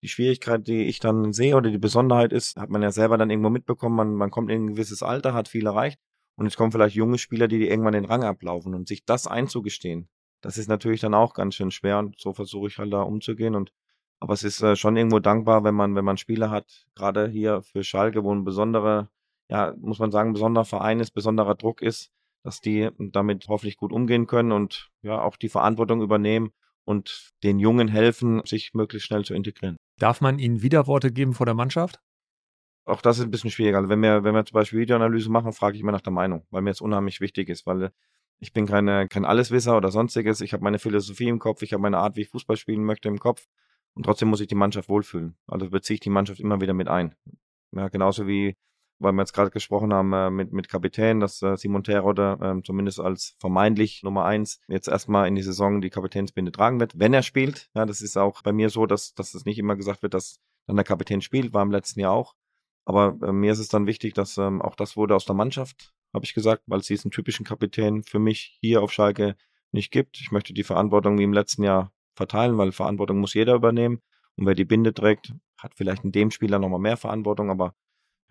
die Schwierigkeit, die ich dann sehe oder die Besonderheit ist, hat man ja selber dann irgendwo mitbekommen, man, man kommt in ein gewisses Alter, hat viel erreicht und es kommen vielleicht junge Spieler, die, die irgendwann den Rang ablaufen und sich das einzugestehen, das ist natürlich dann auch ganz schön schwer und so versuche ich halt da umzugehen und aber es ist äh, schon irgendwo dankbar, wenn man, wenn man Spieler hat, gerade hier für Schalke, wo ein besonderer, ja, muss man sagen, besonderer Verein ist, besonderer Druck ist, dass die damit hoffentlich gut umgehen können und ja auch die Verantwortung übernehmen und den Jungen helfen, sich möglichst schnell zu integrieren. Darf man ihnen Widerworte geben vor der Mannschaft? Auch das ist ein bisschen schwieriger. Also wenn wir, wenn wir zum Beispiel Videoanalyse machen, frage ich immer nach der Meinung, weil mir das unheimlich wichtig ist, weil Ich bin keine, kein Alleswisser oder sonstiges. Ich habe meine Philosophie im Kopf, ich habe meine Art, wie ich Fußball spielen möchte im Kopf. Und trotzdem muss ich die Mannschaft wohlfühlen. Also beziehe ich die Mannschaft immer wieder mit ein. Ja, genauso wie, weil wir jetzt gerade gesprochen haben äh, mit, mit Kapitän, dass äh, Simon Terodde äh, zumindest als vermeintlich Nummer eins jetzt erstmal in die Saison die Kapitänsbinde tragen wird, wenn er spielt. Ja, das ist auch bei mir so, dass, dass es nicht immer gesagt wird, dass dann der Kapitän spielt, war im letzten Jahr auch. Aber äh, mir ist es dann wichtig, dass ähm, auch das wurde aus der Mannschaft, habe ich gesagt, weil es diesen typischen Kapitän für mich hier auf Schalke nicht gibt. Ich möchte die Verantwortung wie im letzten Jahr verteilen, weil Verantwortung muss jeder übernehmen. Und wer die Binde trägt, hat vielleicht in dem Spieler nochmal mehr Verantwortung, aber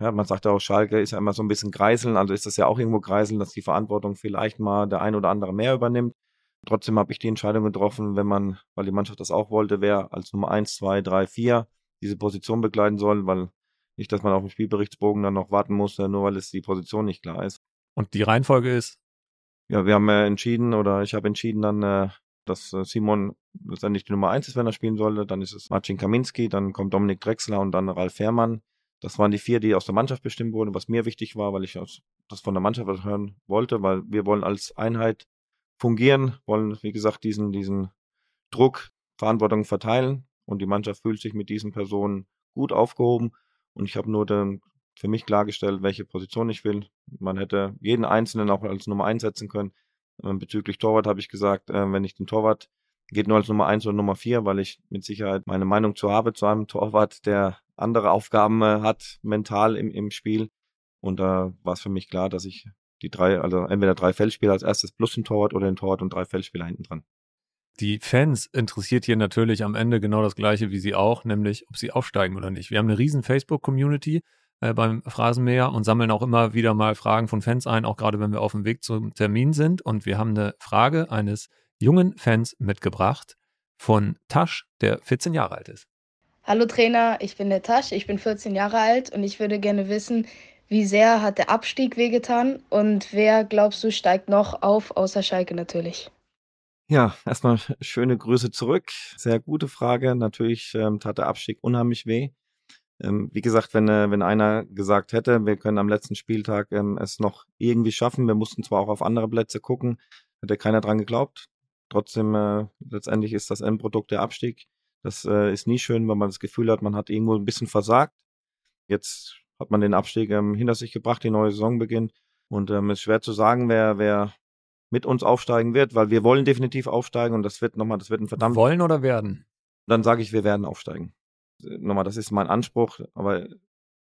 ja, man sagt ja auch, Schalke ist ja immer so ein bisschen Greiseln, also ist das ja auch irgendwo Greiseln, dass die Verantwortung vielleicht mal der ein oder andere mehr übernimmt. Trotzdem habe ich die Entscheidung getroffen, wenn man, weil die Mannschaft das auch wollte, wer als Nummer eins, zwei, drei, vier diese Position begleiten soll, weil nicht, dass man auf den Spielberichtsbogen dann noch warten muss, nur weil es die Position nicht klar ist. Und die Reihenfolge ist? Ja, wir haben äh, entschieden oder ich habe entschieden dann, äh, dass äh, Simon letztendlich die Nummer eins ist, wenn er spielen sollte. Dann ist es Marcin Kaminski, dann kommt Dominik Drexler und dann Ralf Fährmann. Das waren die vier, die aus der Mannschaft bestimmt wurden, was mir wichtig war, weil ich das von der Mannschaft hören wollte, weil wir wollen als Einheit fungieren, wollen, wie gesagt, diesen, diesen Druck, Verantwortung verteilen und die Mannschaft fühlt sich mit diesen Personen gut aufgehoben. Und ich habe nur dann für mich klargestellt, welche Position ich will. Man hätte jeden Einzelnen auch als Nummer einsetzen können. Ähm, bezüglich Torwart habe ich gesagt, äh, wenn ich den Torwart geht nur als Nummer eins oder Nummer vier, weil ich mit Sicherheit meine Meinung zu habe zu einem Torwart, der andere Aufgaben äh, hat, mental im, im Spiel. Und da war es für mich klar, dass ich die drei, also entweder drei Feldspieler als erstes plus den Torwart oder den Torwart und drei Feldspieler hinten dran. Die Fans interessiert hier natürlich am Ende genau das Gleiche wie sie auch, nämlich ob sie aufsteigen oder nicht. Wir haben eine riesen Facebook-Community äh, beim Phrasenmäher und sammeln auch immer wieder mal Fragen von Fans ein, auch gerade wenn wir auf dem Weg zum Termin sind. Und wir haben eine Frage eines jungen Fans mitgebracht von Tasch, der 14 Jahre alt ist. Hallo Trainer, ich bin der Tasch, ich bin 14 Jahre alt und ich würde gerne wissen, wie sehr hat der Abstieg wehgetan und wer glaubst du steigt noch auf, außer Schalke natürlich? Ja, erstmal schöne Grüße zurück. Sehr gute Frage. Natürlich ähm, tat der Abstieg unheimlich weh. Ähm, wie gesagt, wenn, äh, wenn einer gesagt hätte, wir können am letzten Spieltag ähm, es noch irgendwie schaffen, wir mussten zwar auch auf andere Plätze gucken, hätte keiner dran geglaubt. Trotzdem, äh, letztendlich ist das Endprodukt der Abstieg. Das äh, ist nie schön, wenn man das Gefühl hat, man hat irgendwo ein bisschen versagt. Jetzt hat man den Abstieg ähm, hinter sich gebracht, die neue Saison beginnt. Und ähm, ist schwer zu sagen, wer, wer mit uns aufsteigen wird, weil wir wollen definitiv aufsteigen und das wird nochmal, das wird ein verdammt. Wollen oder werden? Dann sage ich, wir werden aufsteigen. Nochmal, das ist mein Anspruch, aber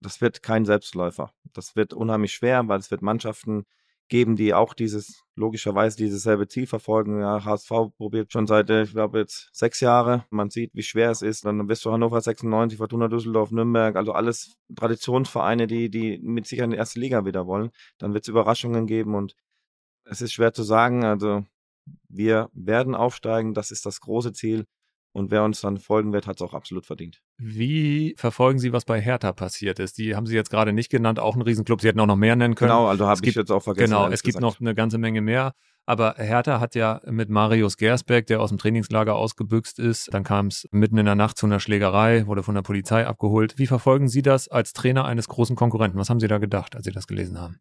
das wird kein Selbstläufer. Das wird unheimlich schwer, weil es wird Mannschaften geben, die auch dieses, logischerweise dieses selbe Ziel verfolgen. Ja, HSV probiert schon seit, ich glaube jetzt sechs Jahre. Man sieht, wie schwer es ist. Dann bist du Hannover 96, Fortuna Düsseldorf, Nürnberg, also alles Traditionsvereine, die, die mit Sicherheit in die erste Liga wieder wollen. Dann wird es Überraschungen geben und es ist schwer zu sagen. Also wir werden aufsteigen, das ist das große Ziel. Und wer uns dann folgen wird, hat es auch absolut verdient. Wie verfolgen Sie, was bei Hertha passiert ist? Die haben Sie jetzt gerade nicht genannt, auch ein Riesenclub. Sie hätten auch noch mehr nennen können. Genau, also habe ich jetzt auch vergessen. Genau, es gibt noch eine ganze Menge mehr. Aber Hertha hat ja mit Marius Gersbeck, der aus dem Trainingslager ausgebüxt ist, dann kam es mitten in der Nacht zu einer Schlägerei, wurde von der Polizei abgeholt. Wie verfolgen Sie das als Trainer eines großen Konkurrenten? Was haben Sie da gedacht, als Sie das gelesen haben?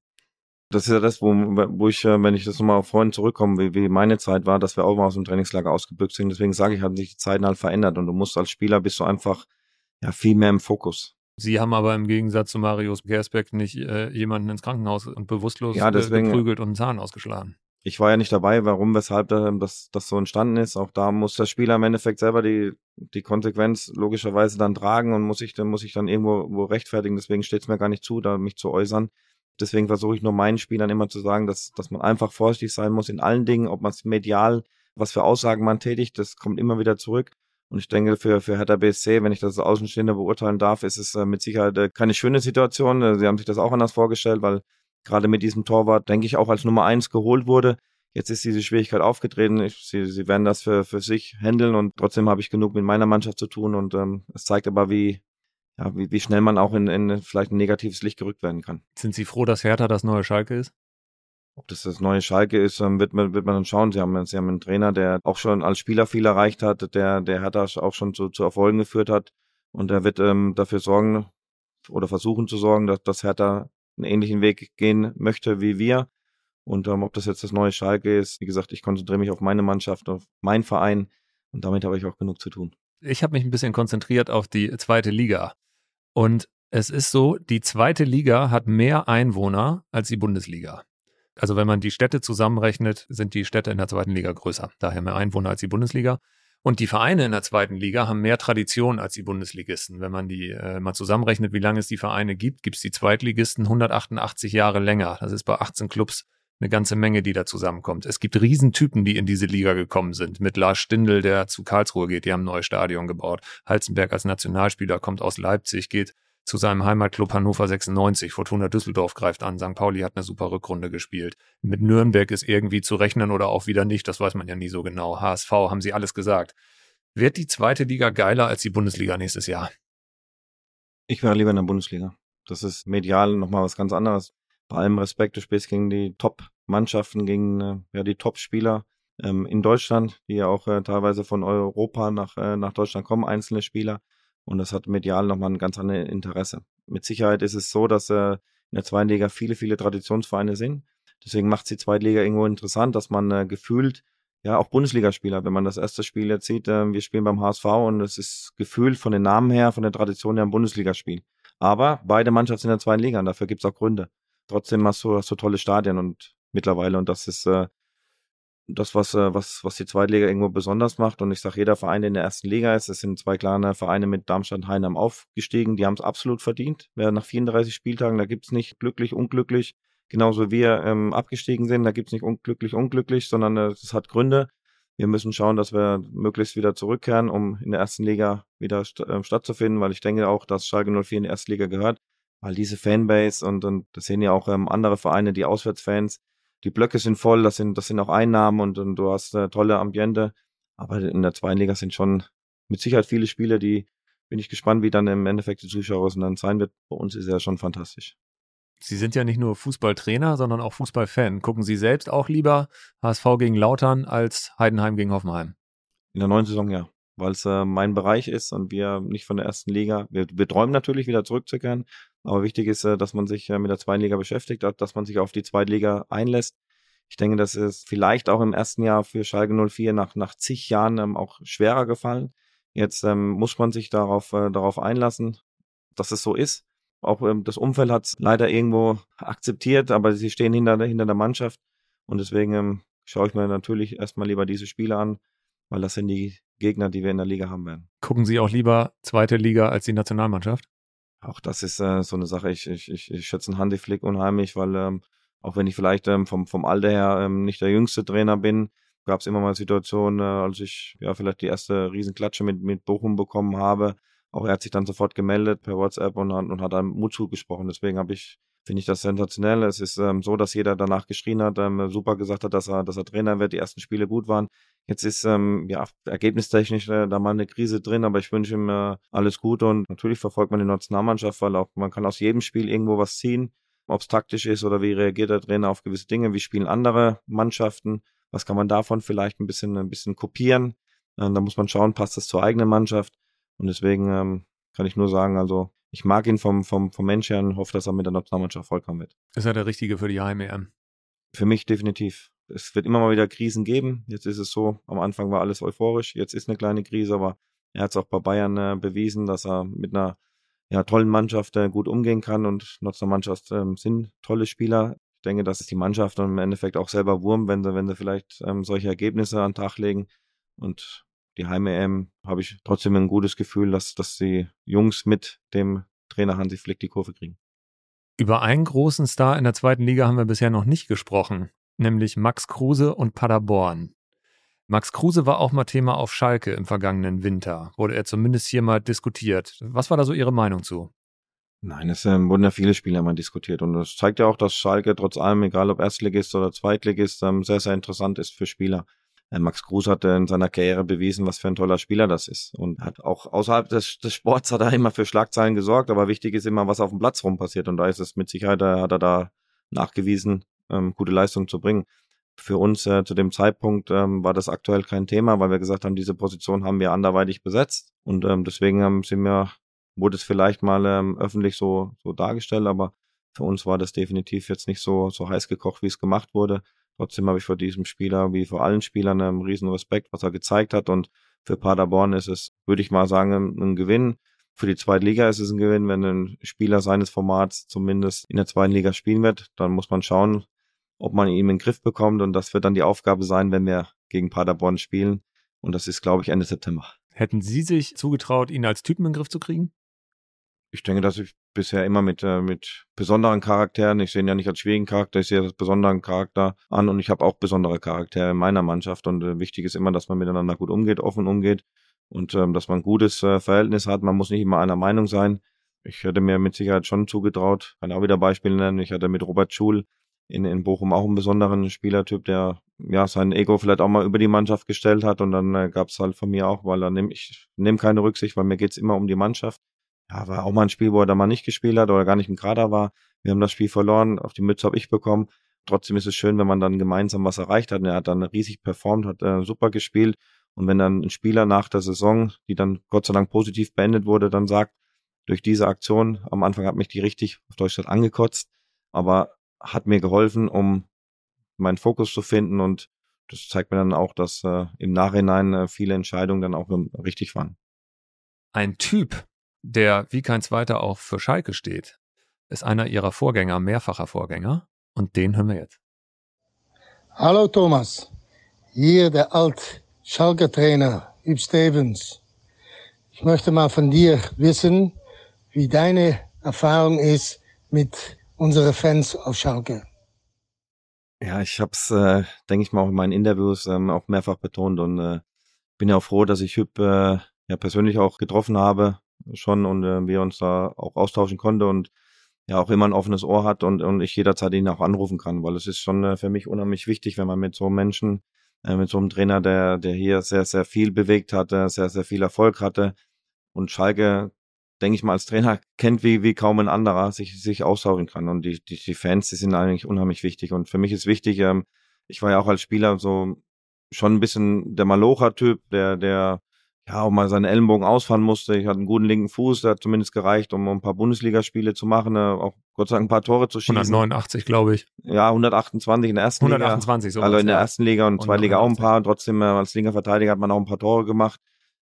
Das ist ja das, wo, wo ich, äh, wenn ich das nochmal auf vorhin zurückkomme, wie, wie meine Zeit war, dass wir auch mal aus dem Trainingslager ausgebüxt sind. Deswegen sage ich, haben sich die Zeiten halt verändert und du musst als Spieler bist du einfach ja viel mehr im Fokus. Sie haben aber im Gegensatz zu Marius Gersbeck nicht äh, jemanden ins Krankenhaus und bewusstlos ja, deswegen, geprügelt und einen Zahn ausgeschlagen. Ich war ja nicht dabei, warum, weshalb das, das so entstanden ist. Auch da muss der Spieler im Endeffekt selber die, die Konsequenz logischerweise dann tragen und muss ich dann, muss ich dann irgendwo wo rechtfertigen. Deswegen steht es mir gar nicht zu, da mich zu äußern. Deswegen versuche ich nur meinen Spielern immer zu sagen, dass, dass man einfach vorsichtig sein muss in allen Dingen, ob man es medial, was für Aussagen man tätigt, das kommt immer wieder zurück. Und ich denke, für, für Hertha BSC, wenn ich das als Außenstehender beurteilen darf, ist es äh, mit Sicherheit äh, keine schöne Situation. Äh, sie haben sich das auch anders vorgestellt, weil gerade mit diesem Torwart, denke ich, auch als Nummer eins geholt wurde. Jetzt ist diese Schwierigkeit aufgetreten. Ich, sie, sie werden das für, für sich handeln und trotzdem habe ich genug mit meiner Mannschaft zu tun. Und ähm, es zeigt aber, wie, ja, wie, wie schnell man auch in, in vielleicht ein negatives Licht gerückt werden kann. Sind Sie froh, dass Hertha das neue Schalke ist? Ob das das neue Schalke ist, ähm, wird man, wird man dann schauen. Sie haben, Sie haben einen Trainer, der auch schon als Spieler viel erreicht hat, der, der Hertha auch schon zu, zu Erfolgen geführt hat. Und er wird ähm, dafür sorgen oder versuchen zu sorgen, dass, dass Hertha einen ähnlichen Weg gehen möchte wie wir. Und ähm, ob das jetzt das neue Schalke ist, wie gesagt, ich konzentriere mich auf meine Mannschaft, auf meinen Verein und damit habe ich auch genug zu tun. Ich habe mich ein bisschen konzentriert auf die zweite Liga. Und es ist so, die zweite Liga hat mehr Einwohner als die Bundesliga. Also wenn man die Städte zusammenrechnet, sind die Städte in der zweiten Liga größer. Daher mehr Einwohner als die Bundesliga. Und die Vereine in der zweiten Liga haben mehr Tradition als die Bundesligisten. Wenn man die äh, mal zusammenrechnet, wie lange es die Vereine gibt, gibt es die Zweitligisten 188 Jahre länger. Das ist bei 18 Clubs eine ganze Menge, die da zusammenkommt. Es gibt Riesentypen, die in diese Liga gekommen sind. Mit Lars Stindl, der zu Karlsruhe geht, die haben ein neues Stadion gebaut. Halzenberg als Nationalspieler kommt aus Leipzig, geht zu seinem Heimatclub Hannover 96. Fortuna Düsseldorf greift an. St. Pauli hat eine super Rückrunde gespielt. Mit Nürnberg ist irgendwie zu rechnen oder auch wieder nicht. Das weiß man ja nie so genau. HSV haben sie alles gesagt. Wird die zweite Liga geiler als die Bundesliga nächstes Jahr? Ich wäre lieber in der Bundesliga. Das ist medial nochmal was ganz anderes bei allem Respekt, du spielst gegen die Top-Mannschaften, gegen äh, ja, die Top-Spieler ähm, in Deutschland, die ja auch äh, teilweise von Europa nach, äh, nach Deutschland kommen, einzelne Spieler. Und das hat medial nochmal ein ganz anderes Interesse. Mit Sicherheit ist es so, dass äh, in der zweiten Liga viele, viele Traditionsvereine sind. Deswegen macht die zweite Liga irgendwo interessant, dass man äh, gefühlt, ja, auch Bundesligaspieler, wenn man das erste Spiel jetzt sieht, äh, wir spielen beim HSV und es ist gefühlt von den Namen her, von der Tradition her ein Bundesligaspiel. Aber beide Mannschaften sind in der zweiten Liga und dafür gibt es auch Gründe trotzdem hast du, hast du tolle Stadien und mittlerweile und das ist äh, das, was, äh, was, was die Zweitliga irgendwo besonders macht. Und ich sage, jeder Verein, der in der ersten Liga ist, es sind zwei kleine Vereine mit Darmstadt und Heinheim aufgestiegen, die haben es absolut verdient. Wer nach 34 Spieltagen, da gibt's nicht glücklich, unglücklich, genauso wie wir ähm, abgestiegen sind, da gibt's nicht unglücklich, unglücklich, sondern es äh, hat Gründe. Wir müssen schauen, dass wir möglichst wieder zurückkehren, um in der ersten Liga wieder st äh, stattzufinden, weil ich denke auch, dass Schalke 04 in die erste Liga gehört weil diese Fanbase und, und das sehen ja auch ähm, andere Vereine, die Auswärtsfans, die Blöcke sind voll, das sind, das sind auch Einnahmen und, und du hast äh, tolle Ambiente. Aber in der zweiten Liga sind schon mit Sicherheit viele Spiele, die bin ich gespannt, wie dann im Endeffekt die Zuschauer dann sein wird. Bei uns ist ja schon fantastisch. Sie sind ja nicht nur Fußballtrainer, sondern auch Fußballfan. Gucken Sie selbst auch lieber HSV gegen Lautern als Heidenheim gegen Hoffenheim? In der neuen Saison ja, weil es äh, mein Bereich ist und wir nicht von der ersten Liga, wir, wir träumen natürlich wieder zurückzukehren, aber wichtig ist, äh, dass man sich äh, mit der zweiten Liga beschäftigt, dass man sich auf die zweite Liga einlässt. Ich denke, das ist vielleicht auch im ersten Jahr für Schalke 04 nach, nach zig Jahren ähm, auch schwerer gefallen. Jetzt ähm, muss man sich darauf, äh, darauf einlassen, dass es so ist. Auch ähm, das Umfeld hat es leider irgendwo akzeptiert, aber sie stehen hinter, hinter der Mannschaft. Und deswegen ähm, schaue ich mir natürlich erstmal lieber diese Spiele an, weil das sind die Gegner, die wir in der Liga haben werden. Gucken Sie auch lieber zweite Liga als die Nationalmannschaft? auch das ist äh, so eine Sache. Ich, ich, ich, ich schätze einen Hansi Flick unheimlich, weil ähm, auch wenn ich vielleicht ähm, vom, vom Alter her ähm, nicht der jüngste Trainer bin, gab es immer mal Situationen, äh, als ich ja vielleicht die erste Riesenklatsche mit, mit Bochum bekommen habe. Auch er hat sich dann sofort gemeldet per WhatsApp und, und hat einem Mut zugesprochen. Deswegen habe ich, finde ich das sensationell. Es ist ähm, so, dass jeder danach geschrien hat, ähm, super gesagt hat, dass er, dass er Trainer wird, die ersten Spiele gut waren. Jetzt ist ähm, ja ergebnistechnisch äh, da mal eine Krise drin, aber ich wünsche ihm äh, alles Gute und natürlich verfolgt man die Nationalmannschaft, weil auch man kann aus jedem Spiel irgendwo was ziehen, ob es taktisch ist oder wie reagiert der Trainer auf gewisse Dinge, wie spielen andere Mannschaften, was kann man davon vielleicht ein bisschen ein bisschen kopieren. Äh, da muss man schauen, passt das zur eigenen Mannschaft und deswegen ähm, kann ich nur sagen, also ich mag ihn vom, vom, vom Mensch her und hoffe, dass er mit der Nationalmannschaft vollkommen wird. Ist er der Richtige für die Heim-EM? Für mich definitiv es wird immer mal wieder Krisen geben. Jetzt ist es so, am Anfang war alles euphorisch, jetzt ist eine kleine Krise, aber er hat es auch bei Bayern äh, bewiesen, dass er mit einer ja, tollen Mannschaft äh, gut umgehen kann und Nationalmannschaft ähm, sind tolle Spieler. Ich denke, das ist die Mannschaft und im Endeffekt auch selber Wurm, wenn sie, wenn sie vielleicht ähm, solche Ergebnisse an den Tag legen. Und die Heim-EM habe ich trotzdem ein gutes Gefühl, dass, dass die Jungs mit dem Trainer Hansi Flick die Kurve kriegen. Über einen großen Star in der zweiten Liga haben wir bisher noch nicht gesprochen nämlich Max Kruse und Paderborn. Max Kruse war auch mal Thema auf Schalke im vergangenen Winter. Wurde er zumindest hier mal diskutiert. Was war da so Ihre Meinung zu? Nein, es ähm, wurden ja viele Spieler mal diskutiert und das zeigt ja auch, dass Schalke trotz allem, egal ob Erstligist oder Zweitligist, ähm, sehr, sehr interessant ist für Spieler. Äh, Max Kruse hat in seiner Karriere bewiesen, was für ein toller Spieler das ist und hat auch außerhalb des, des Sports hat er immer für Schlagzeilen gesorgt, aber wichtig ist immer, was auf dem Platz rum passiert und da ist es mit Sicherheit, da hat er da nachgewiesen, ähm, gute Leistung zu bringen. Für uns äh, zu dem Zeitpunkt ähm, war das aktuell kein Thema, weil wir gesagt haben, diese Position haben wir anderweitig besetzt und ähm, deswegen ähm, sind wir, wurde es vielleicht mal ähm, öffentlich so, so dargestellt, aber Für uns war das definitiv jetzt nicht so, so heiß gekocht, wie es gemacht wurde. Trotzdem habe ich vor diesem Spieler, wie vor allen Spielern, einen riesen Respekt, was er gezeigt hat. Und für Paderborn ist es, würde ich mal sagen, ein Gewinn. Für die zweite Liga ist es ein Gewinn, wenn ein Spieler seines Formats zumindest in der zweiten Liga spielen wird. Dann muss man schauen, ob man ihn in den Griff bekommt. Und das wird dann die Aufgabe sein, wenn wir gegen Paderborn spielen. Und das ist, glaube ich, Ende September. Hätten Sie sich zugetraut, ihn als Typen in den Griff zu kriegen? Ich denke, dass ich bisher immer mit, äh, mit besonderen Charakteren, ich sehe ihn ja nicht als schwierigen Charakter, ich sehe das besonderen Charakter an und ich habe auch besondere Charaktere in meiner Mannschaft und äh, wichtig ist immer, dass man miteinander gut umgeht, offen umgeht und ähm, dass man ein gutes äh, Verhältnis hat. Man muss nicht immer einer Meinung sein. Ich hätte mir mit Sicherheit schon zugetraut, kann auch wieder Beispiele nennen. Ich hatte mit Robert Schul in, in Bochum auch einen besonderen Spielertyp, der ja sein Ego vielleicht auch mal über die Mannschaft gestellt hat und dann äh, gab es halt von mir auch, weil er nehm, ich nehme keine Rücksicht, weil mir geht's immer um die Mannschaft. Ja, war auch mal ein Spiel, wo er da mal nicht gespielt hat oder gar nicht im Kader war. Wir haben das Spiel verloren, auf die Mütze habe ich bekommen. Trotzdem ist es schön, wenn man dann gemeinsam was erreicht hat. Und er hat dann riesig performt, hat äh, super gespielt. Und wenn dann ein Spieler nach der Saison, die dann Gott sei Dank positiv beendet wurde, dann sagt, durch diese Aktion, am Anfang hat mich die richtig auf Deutschland angekotzt, aber hat mir geholfen, um meinen Fokus zu finden und das zeigt mir dann auch, dass äh, im Nachhinein äh, viele Entscheidungen dann auch ähm, richtig waren. Ein Typ, der wie kein zweiter auch für Schalke steht, ist einer ihrer Vorgänger, mehrfacher Vorgänger und den hören wir jetzt. Hallo Thomas, hier der alt Schalke Trainer Üb Stevens. Ich möchte mal von dir wissen, wie deine Erfahrung ist mit unseren Fans auf Schalke. Ja, ich habe es, äh, denke ich mal, auch in meinen Interviews ähm, auch mehrfach betont und äh, bin ja auch froh, dass ich Hüb äh, ja persönlich auch getroffen habe schon und äh, wir uns da auch austauschen konnten und ja auch immer ein offenes Ohr hat und, und ich jederzeit ihn auch anrufen kann, weil es ist schon äh, für mich unheimlich wichtig, wenn man mit so einem Menschen, äh, mit so einem Trainer, der, der hier sehr, sehr viel bewegt hatte, sehr, sehr viel Erfolg hatte und Schalke denke ich mal, als Trainer kennt wie, wie kaum ein anderer, sich, sich austauschen kann. Und die, die, die Fans, die sind eigentlich unheimlich wichtig. Und für mich ist wichtig, ähm, ich war ja auch als Spieler so schon ein bisschen der Malocher-Typ, der, der ja auch mal seine Ellenbogen ausfahren musste. Ich hatte einen guten linken Fuß, der hat zumindest gereicht, um ein paar Bundesligaspiele zu machen, äh, auch Gott sei Dank ein paar Tore zu schießen. 189, glaube ich. Ja, 128 in der ersten 128, Liga. Also in der ersten Liga und, und zweiten Liga auch ein paar. Und trotzdem äh, als linker Verteidiger hat man auch ein paar Tore gemacht.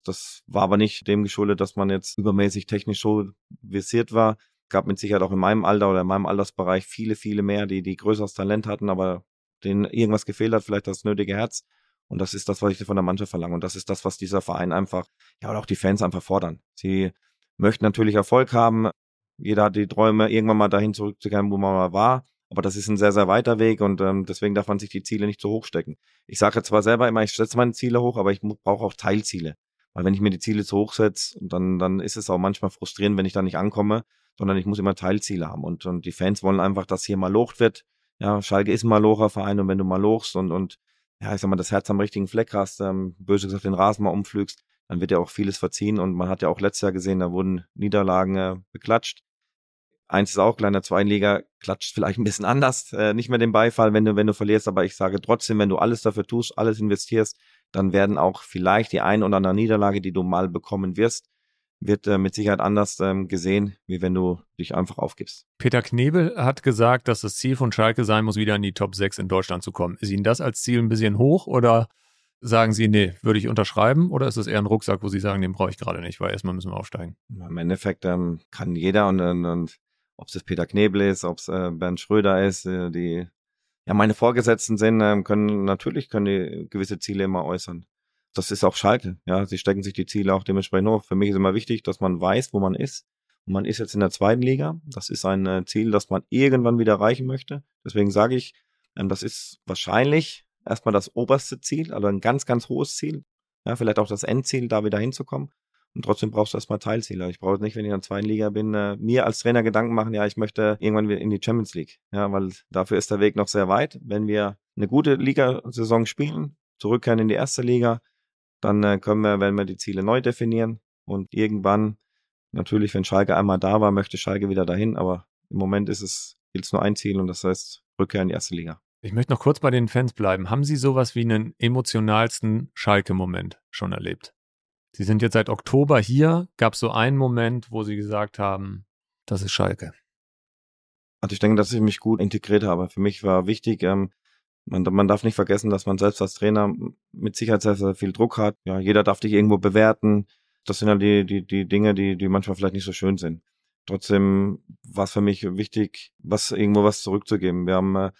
Das war aber nicht dem geschuldet, dass man jetzt übermäßig technisch so visiert war. Gab mit Sicherheit auch in meinem Alter oder in meinem Altersbereich viele, viele mehr, die, die größeres Talent hatten, aber denen irgendwas gefehlt hat, vielleicht das nötige Herz. Und das ist das, was ich von der Mannschaft verlange. Und das ist das, was dieser Verein einfach, ja, oder auch die Fans einfach fordern. Sie möchten natürlich Erfolg haben. Jeder hat die Träume, irgendwann mal dahin zurückzukehren, wo man mal war. Aber das ist ein sehr, sehr weiter Weg und ähm, deswegen darf man sich die Ziele nicht zu hoch stecken. Ich sage zwar selber immer, ich setze meine Ziele hoch, aber ich brauche auch Teilziele. Weil wenn ich mir die Ziele zu hoch setze, dann, dann ist es auch manchmal frustrierend, wenn ich da nicht ankomme, sondern ich muss immer Teilziele haben. Und, und die Fans wollen einfach, dass hier mal locht wird. Ja, Schalke ist ein Malocher Verein und wenn du mal lochst und, und ja, ich sag mal, das Herz am richtigen Fleck hast, ähm, böse gesagt, den Rasen mal umflügst, dann wird ja auch vieles verziehen. Und man hat ja auch letztes Jahr gesehen, da wurden Niederlagen äh, beklatscht. Eins ist auch kleiner Zweiliga, klatscht vielleicht ein bisschen anders, äh, nicht mehr den Beifall, wenn du, wenn du verlierst, aber ich sage trotzdem, wenn du alles dafür tust, alles investierst, dann werden auch vielleicht die ein oder andere Niederlage, die du mal bekommen wirst, wird äh, mit Sicherheit anders ähm, gesehen, wie wenn du dich einfach aufgibst. Peter Knebel hat gesagt, dass das Ziel von Schalke sein muss, wieder in die Top 6 in Deutschland zu kommen. Ist Ihnen das als Ziel ein bisschen hoch oder sagen Sie, nee, würde ich unterschreiben oder ist es eher ein Rucksack, wo Sie sagen, den brauche ich gerade nicht, weil erstmal müssen wir aufsteigen? Im Endeffekt ähm, kann jeder und, und, und ob es Peter Knebel ist, ob es äh, Bernd Schröder ist, äh, die ja, meine Vorgesetzten sind, ähm, können natürlich können die gewisse Ziele immer äußern. Das ist auch Schalke. Ja, sie stecken sich die Ziele auch dementsprechend hoch. Für mich ist immer wichtig, dass man weiß, wo man ist. Und man ist jetzt in der zweiten Liga. Das ist ein äh, Ziel, das man irgendwann wieder erreichen möchte. Deswegen sage ich, ähm, das ist wahrscheinlich erstmal das oberste Ziel, also ein ganz, ganz hohes Ziel. Ja, vielleicht auch das Endziel, da wieder hinzukommen. Und trotzdem brauchst du erstmal Teilziele. Ich brauche nicht, wenn ich in der zweiten Liga bin, äh, mir als Trainer Gedanken machen, ja, ich möchte irgendwann wieder in die Champions League. Ja, weil dafür ist der Weg noch sehr weit. Wenn wir eine gute Ligasaison spielen, zurückkehren in die erste Liga, dann äh, können wir, werden wir die Ziele neu definieren. Und irgendwann, natürlich, wenn Schalke einmal da war, möchte Schalke wieder dahin. Aber im Moment ist es, gilt es nur ein Ziel und das heißt Rückkehr in die erste Liga. Ich möchte noch kurz bei den Fans bleiben. Haben Sie sowas wie einen emotionalsten Schalke-Moment schon erlebt? Sie sind jetzt seit Oktober hier. Gab es so einen Moment, wo Sie gesagt haben, das ist Schalke? Also ich denke, dass ich mich gut integriert habe. Für mich war wichtig, ähm, man, man darf nicht vergessen, dass man selbst als Trainer mit Sicherheit sehr, sehr viel Druck hat. Ja, jeder darf dich irgendwo bewerten. Das sind ja die, die, die Dinge, die, die manchmal vielleicht nicht so schön sind. Trotzdem war es für mich wichtig, was irgendwo was zurückzugeben. Wir haben, äh,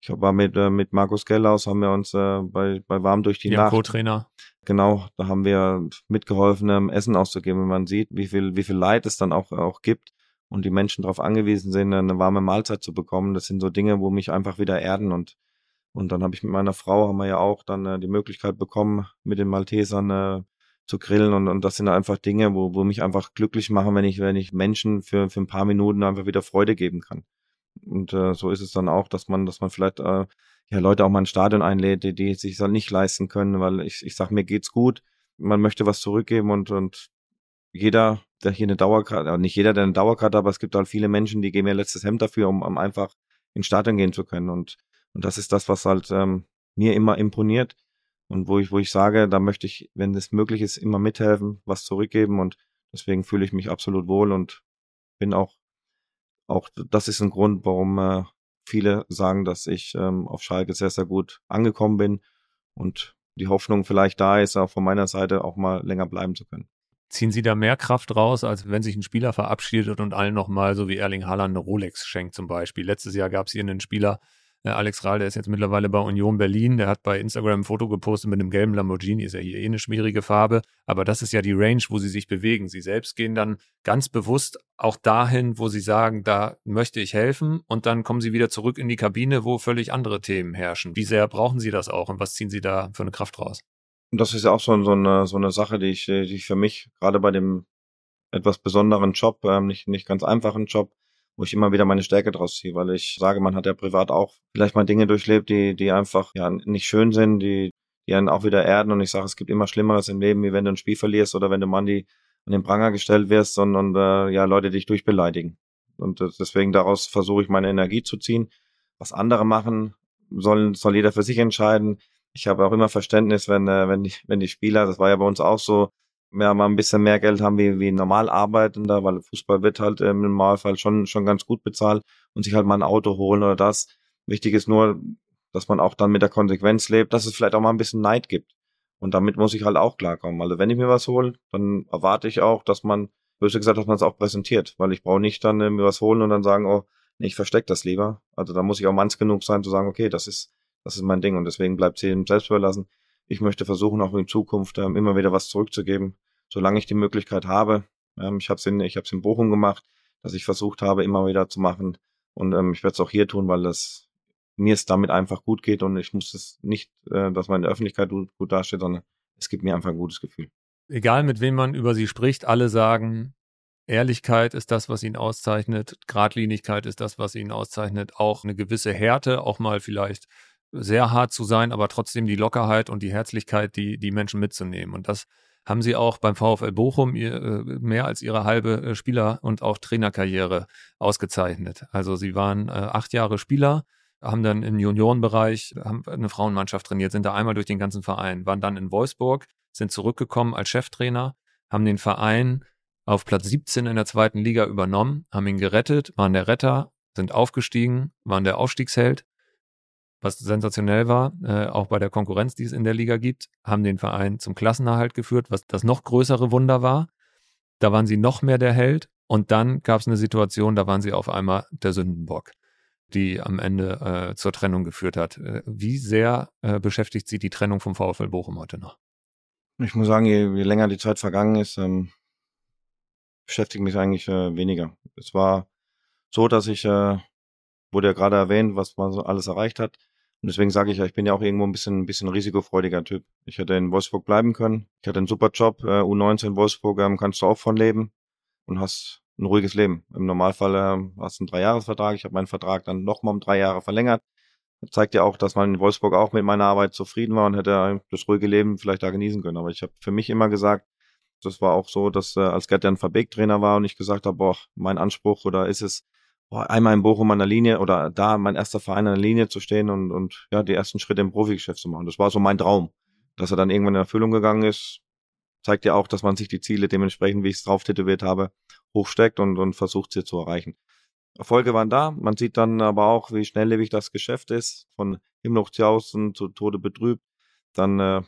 ich war mit, äh, mit Markus Gellaus, haben wir uns äh, bei, bei Warm durch die Ihr Nacht. Co-Trainer. Genau, da haben wir mitgeholfen, ähm, Essen auszugeben. Wenn man sieht, wie viel, wie viel Leid es dann auch, auch gibt und die Menschen darauf angewiesen sind, eine warme Mahlzeit zu bekommen. Das sind so Dinge, wo mich einfach wieder erden und und dann habe ich mit meiner Frau, haben wir ja auch dann äh, die Möglichkeit bekommen, mit den Maltesern äh, zu grillen. Und, und das sind einfach Dinge, wo, wo mich einfach glücklich machen, wenn ich, wenn ich Menschen für, für ein paar Minuten einfach wieder Freude geben kann. Und äh, so ist es dann auch, dass man, dass man vielleicht äh, ja Leute auch mal ein Stadion einlädt, die, die sich dann nicht leisten können, weil ich, ich sag, mir geht's gut, man möchte was zurückgeben und, und jeder, der hier eine Dauerkarte, äh, nicht jeder, der eine Dauerkarte, aber es gibt halt viele Menschen, die geben ihr letztes Hemd dafür, um, um einfach ins Stadion gehen zu können. Und, und das ist das, was halt ähm, mir immer imponiert und wo ich, wo ich sage, da möchte ich, wenn es möglich ist, immer mithelfen, was zurückgeben und deswegen fühle ich mich absolut wohl und bin auch, auch das ist ein Grund, warum äh, viele sagen, dass ich ähm, auf Schalke sehr, sehr gut angekommen bin und die Hoffnung vielleicht da ist, auch von meiner Seite auch mal länger bleiben zu können. Ziehen Sie da mehr Kraft raus, als wenn sich ein Spieler verabschiedet und allen nochmal, so wie Erling Haaland, eine Rolex schenkt zum Beispiel? Letztes Jahr gab es hier einen Spieler, Alex Rahl, der ist jetzt mittlerweile bei Union Berlin. Der hat bei Instagram ein Foto gepostet mit einem gelben Lamborghini. Ist ja hier eh eine schwierige Farbe. Aber das ist ja die Range, wo sie sich bewegen. Sie selbst gehen dann ganz bewusst auch dahin, wo sie sagen, da möchte ich helfen. Und dann kommen sie wieder zurück in die Kabine, wo völlig andere Themen herrschen. Wie sehr brauchen sie das auch und was ziehen sie da für eine Kraft raus? Das ist ja auch so, so, eine, so eine Sache, die ich, die ich für mich gerade bei dem etwas besonderen Job, ähm, nicht, nicht ganz einfachen Job, wo ich immer wieder meine Stärke draus ziehe, weil ich sage, man hat ja privat auch vielleicht mal Dinge durchlebt, die, die einfach ja nicht schön sind, die, die einen auch wieder erden und ich sage, es gibt immer Schlimmeres im Leben, wie wenn du ein Spiel verlierst oder wenn du mal an, den Pranger gestellt wirst und, und äh, ja, Leute dich durchbeleidigen. Und äh, deswegen daraus versuche ich meine Energie zu ziehen. Was andere machen, sollen, soll jeder für sich entscheiden. Ich habe auch immer Verständnis, wenn, äh, wenn, die, wenn die Spieler, das war ja bei uns auch so, ja, mal ein bisschen mehr Geld haben wie, wie normal arbeitender, weil Fußball wird halt im Normalfall schon, schon ganz gut bezahlt und sich halt mal ein Auto holen oder das. Wichtig ist nur, dass man auch dann mit der Konsequenz lebt, dass es vielleicht auch mal ein bisschen Neid gibt. Und damit muss ich halt auch klarkommen. Also wenn ich mir was hole, dann erwarte ich auch, dass man, böse gesagt, dass man es auch präsentiert, weil ich brauche nicht dann äh, mir was holen und dann sagen, oh, nee, ich verstecke das lieber. Also da muss ich auch manns genug sein zu sagen, okay, das ist, das ist mein Ding und deswegen bleibt es jedem selbst überlassen ich möchte versuchen, auch in Zukunft ähm, immer wieder was zurückzugeben, solange ich die Möglichkeit habe. Ähm, ich habe es in, in Bochum gemacht, dass ich versucht habe, immer wieder zu machen. Und ähm, ich werde es auch hier tun, weil das mir es damit einfach gut geht und ich muss es nicht, äh, dass meine Öffentlichkeit gut, gut dasteht, sondern es gibt mir einfach ein gutes Gefühl. Egal mit wem man über sie spricht, alle sagen, Ehrlichkeit ist das, was ihn auszeichnet, Gradlinigkeit ist das, was ihn auszeichnet, auch eine gewisse Härte, auch mal vielleicht sehr hart zu sein, aber trotzdem die Lockerheit und die Herzlichkeit, die, die Menschen mitzunehmen. Und das haben sie auch beim VfL Bochum äh, mehr als ihre halbe äh, Spieler- und auch Trainerkarriere ausgezeichnet. Also sie waren äh, acht Jahre Spieler, haben dann im Juniorenbereich haben eine Frauenmannschaft trainiert, sind da einmal durch den ganzen Verein, waren dann in Wolfsburg, sind zurückgekommen als Cheftrainer, haben den Verein auf Platz 17 in der zweiten Liga übernommen, haben ihn gerettet, waren der Retter, sind aufgestiegen, waren der Aufstiegsheld was sensationell war, äh, auch bei der Konkurrenz, die es in der Liga gibt, haben den Verein zum Klassenerhalt geführt, was das noch größere Wunder war. Da waren sie noch mehr der Held und dann gab es eine Situation, da waren sie auf einmal der Sündenbock, die am Ende äh, zur Trennung geführt hat. Äh, wie sehr äh, beschäftigt Sie die Trennung vom VfL Bochum heute noch? Ich muss sagen, je, je länger die Zeit vergangen ist, ähm, beschäftigt mich eigentlich äh, weniger. Es war so, dass ich, äh, wurde ja gerade erwähnt, was man so alles erreicht hat. Und deswegen sage ich ja, ich bin ja auch irgendwo ein bisschen, ein bisschen risikofreudiger Typ. Ich hätte in Wolfsburg bleiben können. Ich hatte einen super Job. Äh, U19 in Wolfsburg ähm, kannst du auch von leben und hast ein ruhiges Leben. Im Normalfall äh, hast du einen Dreijahresvertrag. Ich habe meinen Vertrag dann nochmal um drei Jahre verlängert. Das zeigt ja auch, dass man in Wolfsburg auch mit meiner Arbeit zufrieden war und hätte das ruhige Leben vielleicht da genießen können. Aber ich habe für mich immer gesagt, das war auch so, dass äh, als Gerd dann Verbeek Trainer war und ich gesagt habe, boah, mein Anspruch oder ist es, einmal in Bochum an der Linie oder da mein erster Verein an der Linie zu stehen und, und ja, die ersten Schritte im Profigeschäft zu machen. Das war so mein Traum. Dass er dann irgendwann in Erfüllung gegangen ist, zeigt ja auch, dass man sich die Ziele dementsprechend, wie ich es drauf tätowiert habe, hochsteckt und, und versucht sie zu erreichen. Erfolge waren da. Man sieht dann aber auch, wie schnelllebig das Geschäft ist. Von Himmelhochjausen zu Tode betrübt. Dann äh,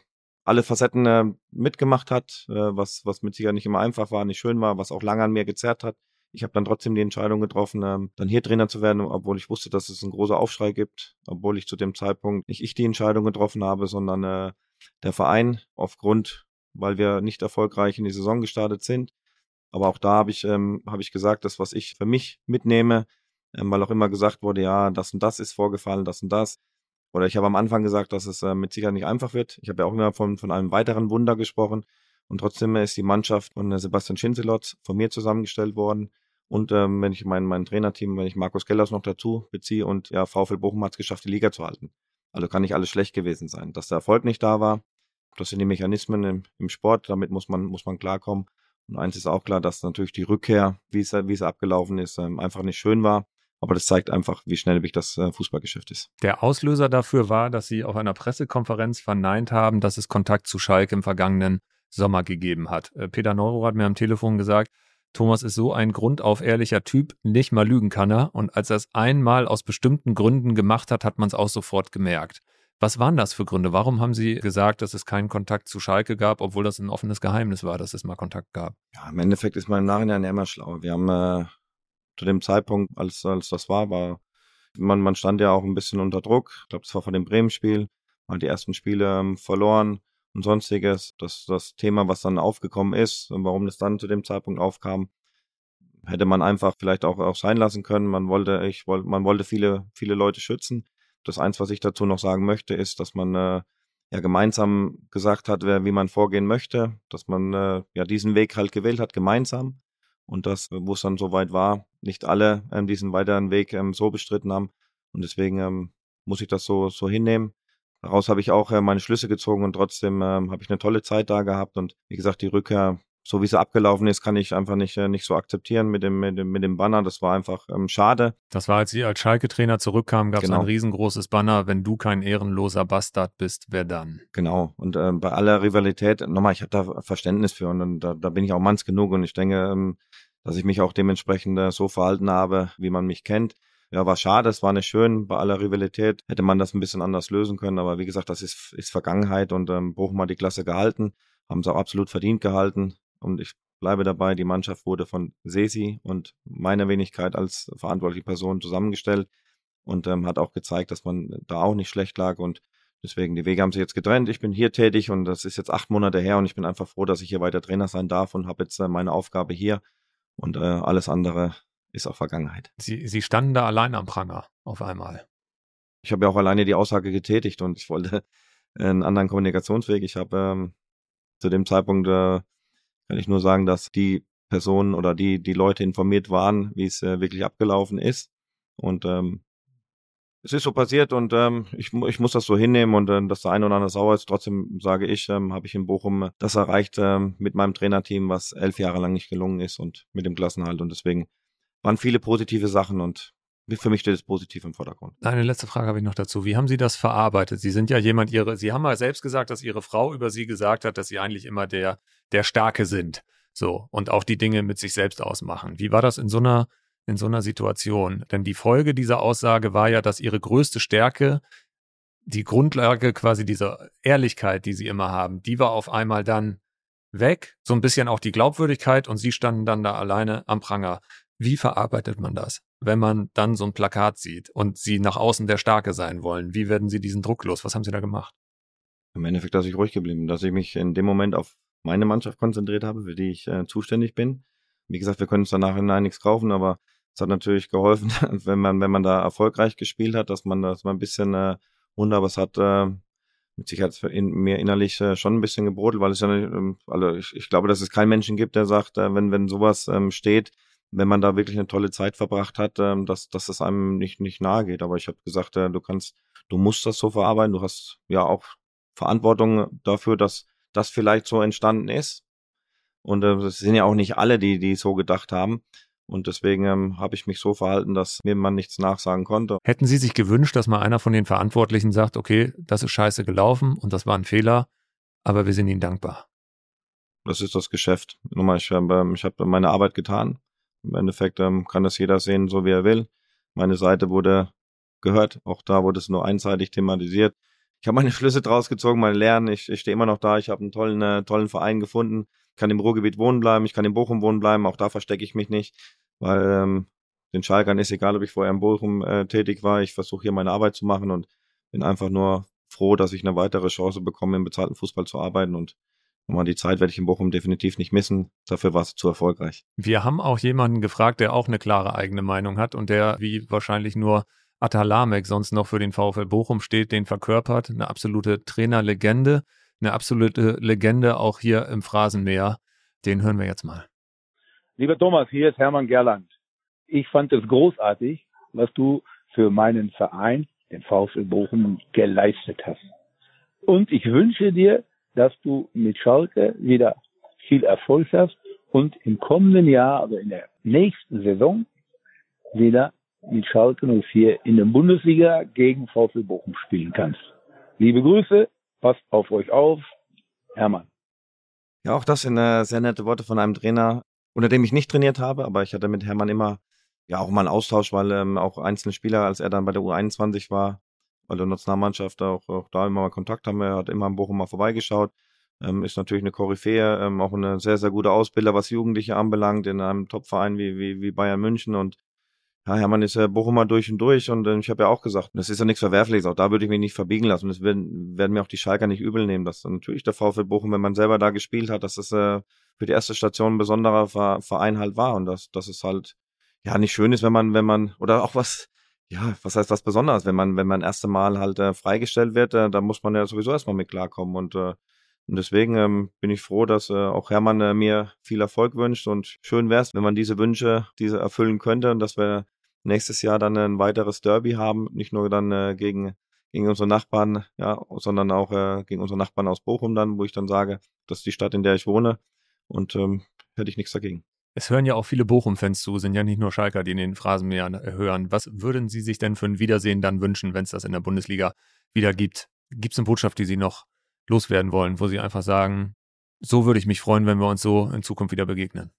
alle Facetten äh, mitgemacht hat, äh, was, was mit Sicherheit nicht immer einfach war, nicht schön war, was auch lange an mir gezerrt hat. Ich habe dann trotzdem die Entscheidung getroffen, ähm, dann hier Trainer zu werden, obwohl ich wusste, dass es einen großen Aufschrei gibt, obwohl ich zu dem Zeitpunkt nicht ich die Entscheidung getroffen habe, sondern äh, der Verein aufgrund, weil wir nicht erfolgreich in die Saison gestartet sind. Aber auch da habe ich, ähm, hab ich gesagt, das, was ich für mich mitnehme, ähm, weil auch immer gesagt wurde, ja, das und das ist vorgefallen, das und das. Oder ich habe am Anfang gesagt, dass es äh, mit Sicherheit nicht einfach wird. Ich habe ja auch immer von, von einem weiteren Wunder gesprochen. Und trotzdem ist die Mannschaft von äh, Sebastian Schinzelot von mir zusammengestellt worden. Und ähm, wenn ich mein, mein Trainerteam, wenn ich Markus Kellers noch dazu beziehe und ja, VfL Bochum hat es geschafft, die Liga zu halten. Also kann nicht alles schlecht gewesen sein. Dass der Erfolg nicht da war, das sind die Mechanismen im, im Sport, damit muss man, muss man klarkommen. Und eins ist auch klar, dass natürlich die Rückkehr, wie es, wie es abgelaufen ist, ähm, einfach nicht schön war. Aber das zeigt einfach, wie schnelllebig das äh, Fußballgeschäft ist. Der Auslöser dafür war, dass Sie auf einer Pressekonferenz verneint haben, dass es Kontakt zu Schalke im vergangenen Sommer gegeben hat. Äh, Peter Neuro hat mir am Telefon gesagt, Thomas ist so ein grundauf ehrlicher Typ, nicht mal lügen kann er. Und als er es einmal aus bestimmten Gründen gemacht hat, hat man es auch sofort gemerkt. Was waren das für Gründe? Warum haben Sie gesagt, dass es keinen Kontakt zu Schalke gab, obwohl das ein offenes Geheimnis war, dass es mal Kontakt gab? Ja, im Endeffekt ist man im Nachhinein immer schlau. Wir haben äh, zu dem Zeitpunkt, als, als das war, war man, man stand ja auch ein bisschen unter Druck. Ich glaube, das war vor dem Bremen-Spiel. Man hat die ersten Spiele ähm, verloren und sonstiges. Das, das Thema, was dann aufgekommen ist und warum das dann zu dem Zeitpunkt aufkam, hätte man einfach vielleicht auch, auch sein lassen können. Man wollte, ich wollte, man wollte viele, viele Leute schützen. Das eins, was ich dazu noch sagen möchte, ist, dass man äh, ja gemeinsam gesagt hat, wer, wie man vorgehen möchte, dass man äh, ja diesen Weg halt gewählt hat, gemeinsam und das, wo es dann soweit war, nicht alle ähm, diesen weiteren Weg ähm, so bestritten haben. Und deswegen ähm, muss ich das so, so hinnehmen. Daraus habe ich auch äh, meine Schlüsse gezogen und trotzdem ähm, habe ich eine tolle Zeit da gehabt. Und wie gesagt, die Rückkehr, so wie sie abgelaufen ist, kann ich einfach nicht, äh, nicht so akzeptieren mit dem, mit dem, mit dem Banner. Das war einfach ähm, schade. Das war, als Sie als Schalke-Trainer zurückkamen, gab es genau. ein riesengroßes Banner. Wenn du kein ehrenloser Bastard bist, wer dann? Genau. Und äh, bei aller Rivalität, nochmal, ich habe da Verständnis für und, und da, da bin ich auch manns genug und ich denke, ähm, dass ich mich auch dementsprechend äh, so verhalten habe, wie man mich kennt. Ja, war schade, es war nicht schön. Bei aller Rivalität hätte man das ein bisschen anders lösen können. Aber wie gesagt, das ist, ist Vergangenheit und ähm, Bochum hat die Klasse gehalten, haben es auch absolut verdient gehalten. Und ich bleibe dabei, die Mannschaft wurde von Sesi und meiner Wenigkeit als verantwortliche Person zusammengestellt und ähm, hat auch gezeigt, dass man da auch nicht schlecht lag. Und deswegen, die Wege haben sich jetzt getrennt. Ich bin hier tätig und das ist jetzt acht Monate her und ich bin einfach froh, dass ich hier weiter Trainer sein darf und habe jetzt äh, meine Aufgabe hier und äh, alles andere ist auch Vergangenheit. Sie, Sie standen da allein am Pranger auf einmal. Ich habe ja auch alleine die Aussage getätigt und ich wollte einen anderen Kommunikationsweg. Ich habe ähm, zu dem Zeitpunkt, äh, kann ich nur sagen, dass die Personen oder die, die Leute informiert waren, wie es äh, wirklich abgelaufen ist. Und ähm, es ist so passiert und ähm, ich, ich muss das so hinnehmen und äh, dass der eine oder andere sauer ist. Trotzdem sage ich, ähm, habe ich in Bochum das erreicht ähm, mit meinem Trainerteam, was elf Jahre lang nicht gelungen ist und mit dem Klassenhalt. Und deswegen waren viele positive Sachen und für mich steht es positiv im Vordergrund. Eine letzte Frage habe ich noch dazu. Wie haben Sie das verarbeitet? Sie sind ja jemand, Ihre, Sie haben mal selbst gesagt, dass Ihre Frau über Sie gesagt hat, dass Sie eigentlich immer der, der Starke sind. So. Und auch die Dinge mit sich selbst ausmachen. Wie war das in so einer in so einer Situation? Denn die Folge dieser Aussage war ja, dass ihre größte Stärke, die Grundlage quasi dieser Ehrlichkeit, die sie immer haben, die war auf einmal dann weg. So ein bisschen auch die Glaubwürdigkeit und sie standen dann da alleine am Pranger. Wie verarbeitet man das, wenn man dann so ein Plakat sieht und sie nach außen der Starke sein wollen? Wie werden sie diesen Druck los? Was haben sie da gemacht? Im Endeffekt, dass ich ruhig geblieben, dass ich mich in dem Moment auf meine Mannschaft konzentriert habe, für die ich äh, zuständig bin. Wie gesagt, wir können uns danach hinein nichts kaufen, aber es hat natürlich geholfen, wenn man, wenn man da erfolgreich gespielt hat, dass man das mal ein bisschen äh, wunderbar, es hat äh, mit Sicherheit in, mir innerlich äh, schon ein bisschen gebrodelt, weil es ja nicht, ähm, also ich, ich glaube, dass es keinen Menschen gibt, der sagt, äh, wenn, wenn sowas ähm, steht, wenn man da wirklich eine tolle Zeit verbracht hat, ähm, dass, dass das einem nicht, nicht nahe geht. Aber ich habe gesagt, äh, du kannst, du musst das so verarbeiten, du hast ja auch Verantwortung dafür, dass das vielleicht so entstanden ist. Und äh, es sind ja auch nicht alle, die, die so gedacht haben. Und deswegen ähm, habe ich mich so verhalten, dass mir man nichts nachsagen konnte. Hätten Sie sich gewünscht, dass mal einer von den Verantwortlichen sagt, okay, das ist scheiße gelaufen und das war ein Fehler, aber wir sind Ihnen dankbar? Das ist das Geschäft. Nochmal, ich habe ähm, ich hab meine Arbeit getan. Im Endeffekt ähm, kann das jeder sehen, so wie er will. Meine Seite wurde gehört. Auch da wurde es nur einseitig thematisiert. Ich habe meine Schlüsse draus gezogen, meine Lernen. Ich, ich stehe immer noch da. Ich habe einen tollen, äh, tollen Verein gefunden. Ich kann im Ruhrgebiet wohnen bleiben. Ich kann in Bochum wohnen bleiben. Auch da verstecke ich mich nicht, weil ähm, den Schalkern ist egal, ob ich vorher in Bochum äh, tätig war. Ich versuche hier meine Arbeit zu machen und bin einfach nur froh, dass ich eine weitere Chance bekomme, im bezahlten Fußball zu arbeiten und Nochmal die Zeit werde ich in Bochum definitiv nicht missen. Dafür war es zu erfolgreich. Wir haben auch jemanden gefragt, der auch eine klare eigene Meinung hat und der, wie wahrscheinlich nur Atalamek sonst noch für den VfL Bochum steht, den verkörpert. Eine absolute Trainerlegende, eine absolute Legende auch hier im Phrasenmeer. Den hören wir jetzt mal. Lieber Thomas, hier ist Hermann Gerland. Ich fand es großartig, was du für meinen Verein, den VfL Bochum, geleistet hast. Und ich wünsche dir, dass du mit Schalke wieder viel Erfolg hast und im kommenden Jahr, also in der nächsten Saison, wieder mit Schalke 04 in der Bundesliga gegen VfL Bochum spielen kannst. Liebe Grüße, passt auf euch auf, Hermann. Ja, auch das sind äh, sehr nette Worte von einem Trainer, unter dem ich nicht trainiert habe, aber ich hatte mit Hermann immer ja auch mal einen Austausch, weil ähm, auch einzelne Spieler, als er dann bei der U21 war, weil der Nationalmannschaft auch, auch da immer mal Kontakt haben. Er hat immer in Bochum mal vorbeigeschaut. Ähm, ist natürlich eine Koryphäe, ähm, auch eine sehr, sehr gute Ausbilder, was Jugendliche anbelangt, in einem Topverein wie, wie, wie Bayern München. Und ja, Hermann ist ja Bochumer durch und durch. Und äh, ich habe ja auch gesagt, das ist ja nichts Verwerfliches. Auch da würde ich mich nicht verbiegen lassen. Das werden, werden mir auch die Schalker nicht übel nehmen. Dass natürlich der VfL Bochum, wenn man selber da gespielt hat, dass das äh, für die erste Station ein besonderer Verein halt war. Und dass, dass es halt ja nicht schön ist, wenn man, wenn man, oder auch was, ja, was heißt was Besonderes, wenn man, wenn man erste Mal halt äh, freigestellt wird, äh, da muss man ja sowieso erstmal mit klarkommen. Und, äh, und deswegen ähm, bin ich froh, dass äh, auch Hermann äh, mir viel Erfolg wünscht. Und schön wäre es, wenn man diese Wünsche, diese erfüllen könnte und dass wir nächstes Jahr dann ein weiteres Derby haben, nicht nur dann äh, gegen, gegen unsere Nachbarn, ja, sondern auch äh, gegen unsere Nachbarn aus Bochum dann, wo ich dann sage, das ist die Stadt, in der ich wohne. Und ähm, hätte ich nichts dagegen. Es hören ja auch viele Bochum-Fans zu, sind ja nicht nur Schalker, die in den Phrasenmähern hören. Was würden Sie sich denn für ein Wiedersehen dann wünschen, wenn es das in der Bundesliga wieder gibt? Gibt es eine Botschaft, die Sie noch loswerden wollen, wo Sie einfach sagen, so würde ich mich freuen, wenn wir uns so in Zukunft wieder begegnen?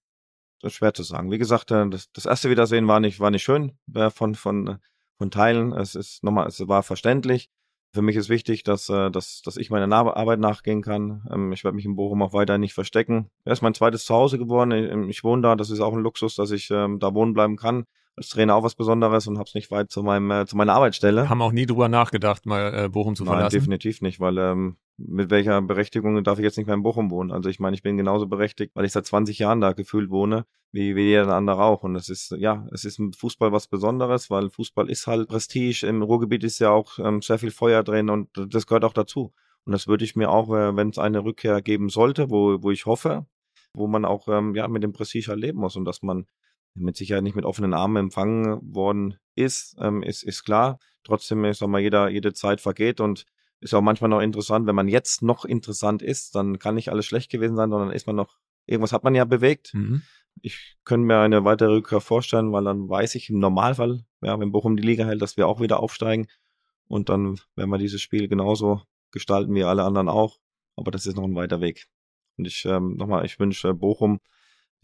Das ist schwer zu sagen. Wie gesagt, äh, das, das erste Wiedersehen war nicht, war nicht schön äh, von, von, von Teilen. Es ist nochmal, es war verständlich. Für mich ist wichtig, dass, äh, dass, dass ich meiner Arbeit nachgehen kann. Ähm, ich werde mich in Bochum auch weiter nicht verstecken. Er ist mein zweites Zuhause geworden. Ich wohne da. Das ist auch ein Luxus, dass ich ähm, da wohnen bleiben kann als Trainer auch was Besonderes und habe es nicht weit zu meinem äh, zu meiner Arbeitsstelle. Haben auch nie drüber nachgedacht, mal äh, Bochum zu Nein, verlassen. definitiv nicht, weil ähm, mit welcher Berechtigung darf ich jetzt nicht mehr in Bochum wohnen? Also ich meine, ich bin genauso berechtigt, weil ich seit 20 Jahren da gefühlt wohne, wie, wie jeder andere auch. Und es ist, ja, es ist im Fußball was Besonderes, weil Fußball ist halt Prestige. Im Ruhrgebiet ist ja auch ähm, sehr viel Feuer drin und das gehört auch dazu. Und das würde ich mir auch, äh, wenn es eine Rückkehr geben sollte, wo, wo ich hoffe, wo man auch ähm, ja mit dem Prestige halt leben muss und dass man mit Sicherheit nicht mit offenen Armen empfangen worden ist, ähm, ist, ist klar. Trotzdem, ich sag mal, jeder, jede Zeit vergeht und ist auch manchmal noch interessant, wenn man jetzt noch interessant ist, dann kann nicht alles schlecht gewesen sein, sondern ist man noch, irgendwas hat man ja bewegt. Mhm. Ich könnte mir eine weitere Rückkehr vorstellen, weil dann weiß ich im Normalfall, ja, wenn Bochum die Liga hält, dass wir auch wieder aufsteigen. Und dann werden wir dieses Spiel genauso gestalten wie alle anderen auch. Aber das ist noch ein weiter Weg. Und ich, ähm, nochmal, ich wünsche Bochum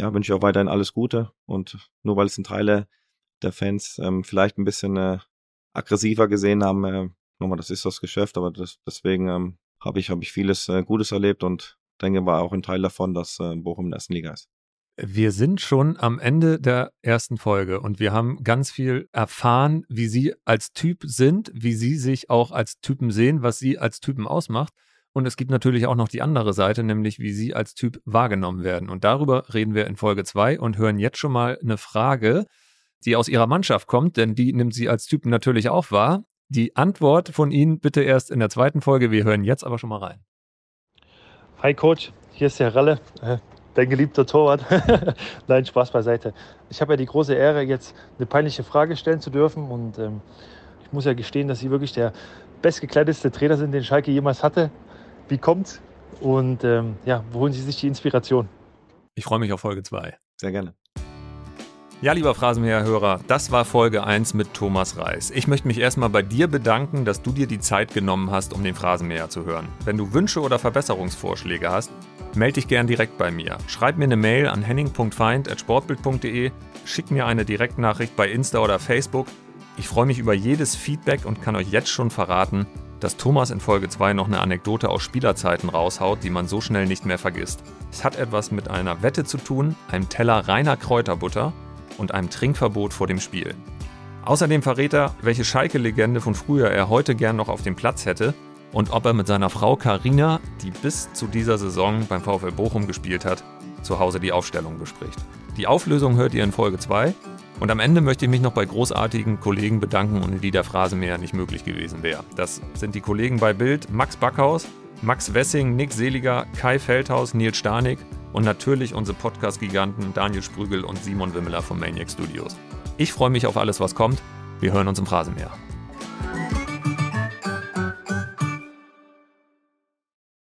ja, wünsche ich auch weiterhin alles Gute. Und nur weil es in Teile der Fans ähm, vielleicht ein bisschen äh, aggressiver gesehen haben, äh, nochmal, das ist das Geschäft, aber das, deswegen ähm, habe ich, hab ich vieles äh, Gutes erlebt und denke, war auch ein Teil davon, dass äh, Bochum in der ersten Liga ist. Wir sind schon am Ende der ersten Folge und wir haben ganz viel erfahren, wie Sie als Typ sind, wie Sie sich auch als Typen sehen, was Sie als Typen ausmacht. Und es gibt natürlich auch noch die andere Seite, nämlich wie Sie als Typ wahrgenommen werden. Und darüber reden wir in Folge 2 und hören jetzt schon mal eine Frage, die aus Ihrer Mannschaft kommt, denn die nimmt Sie als Typen natürlich auch wahr. Die Antwort von Ihnen bitte erst in der zweiten Folge. Wir hören jetzt aber schon mal rein. Hi Coach, hier ist der Ralle, äh, dein geliebter Torwart. Nein, Spaß beiseite. Ich habe ja die große Ehre, jetzt eine peinliche Frage stellen zu dürfen. Und ähm, ich muss ja gestehen, dass Sie wirklich der bestgekleidetste Trainer sind, den Schalke jemals hatte wie kommt's und ähm, ja, wo holen Sie sich die Inspiration? Ich freue mich auf Folge 2. Sehr gerne. Ja, lieber Phrasenmäher-Hörer, das war Folge 1 mit Thomas Reis. Ich möchte mich erstmal bei dir bedanken, dass du dir die Zeit genommen hast, um den Phrasenmäher zu hören. Wenn du Wünsche oder Verbesserungsvorschläge hast, melde dich gern direkt bei mir. Schreib mir eine Mail an henning.feind.sportbild.de, schick mir eine Direktnachricht bei Insta oder Facebook. Ich freue mich über jedes Feedback und kann euch jetzt schon verraten, dass Thomas in Folge 2 noch eine Anekdote aus Spielerzeiten raushaut, die man so schnell nicht mehr vergisst. Es hat etwas mit einer Wette zu tun, einem Teller reiner Kräuterbutter und einem Trinkverbot vor dem Spiel. Außerdem verrät er, welche Schalke-Legende von früher er heute gern noch auf dem Platz hätte und ob er mit seiner Frau Karina, die bis zu dieser Saison beim VfL Bochum gespielt hat, zu Hause die Aufstellung bespricht. Die Auflösung hört ihr in Folge 2 und am Ende möchte ich mich noch bei großartigen Kollegen bedanken, ohne die der Phrasenmäher nicht möglich gewesen wäre. Das sind die Kollegen bei Bild, Max Backhaus, Max Wessing, Nick Seliger, Kai Feldhaus, Nils Starnig und natürlich unsere Podcast-Giganten Daniel Sprügel und Simon Wimmeler von Maniac Studios. Ich freue mich auf alles, was kommt. Wir hören uns im Phrasenmäher.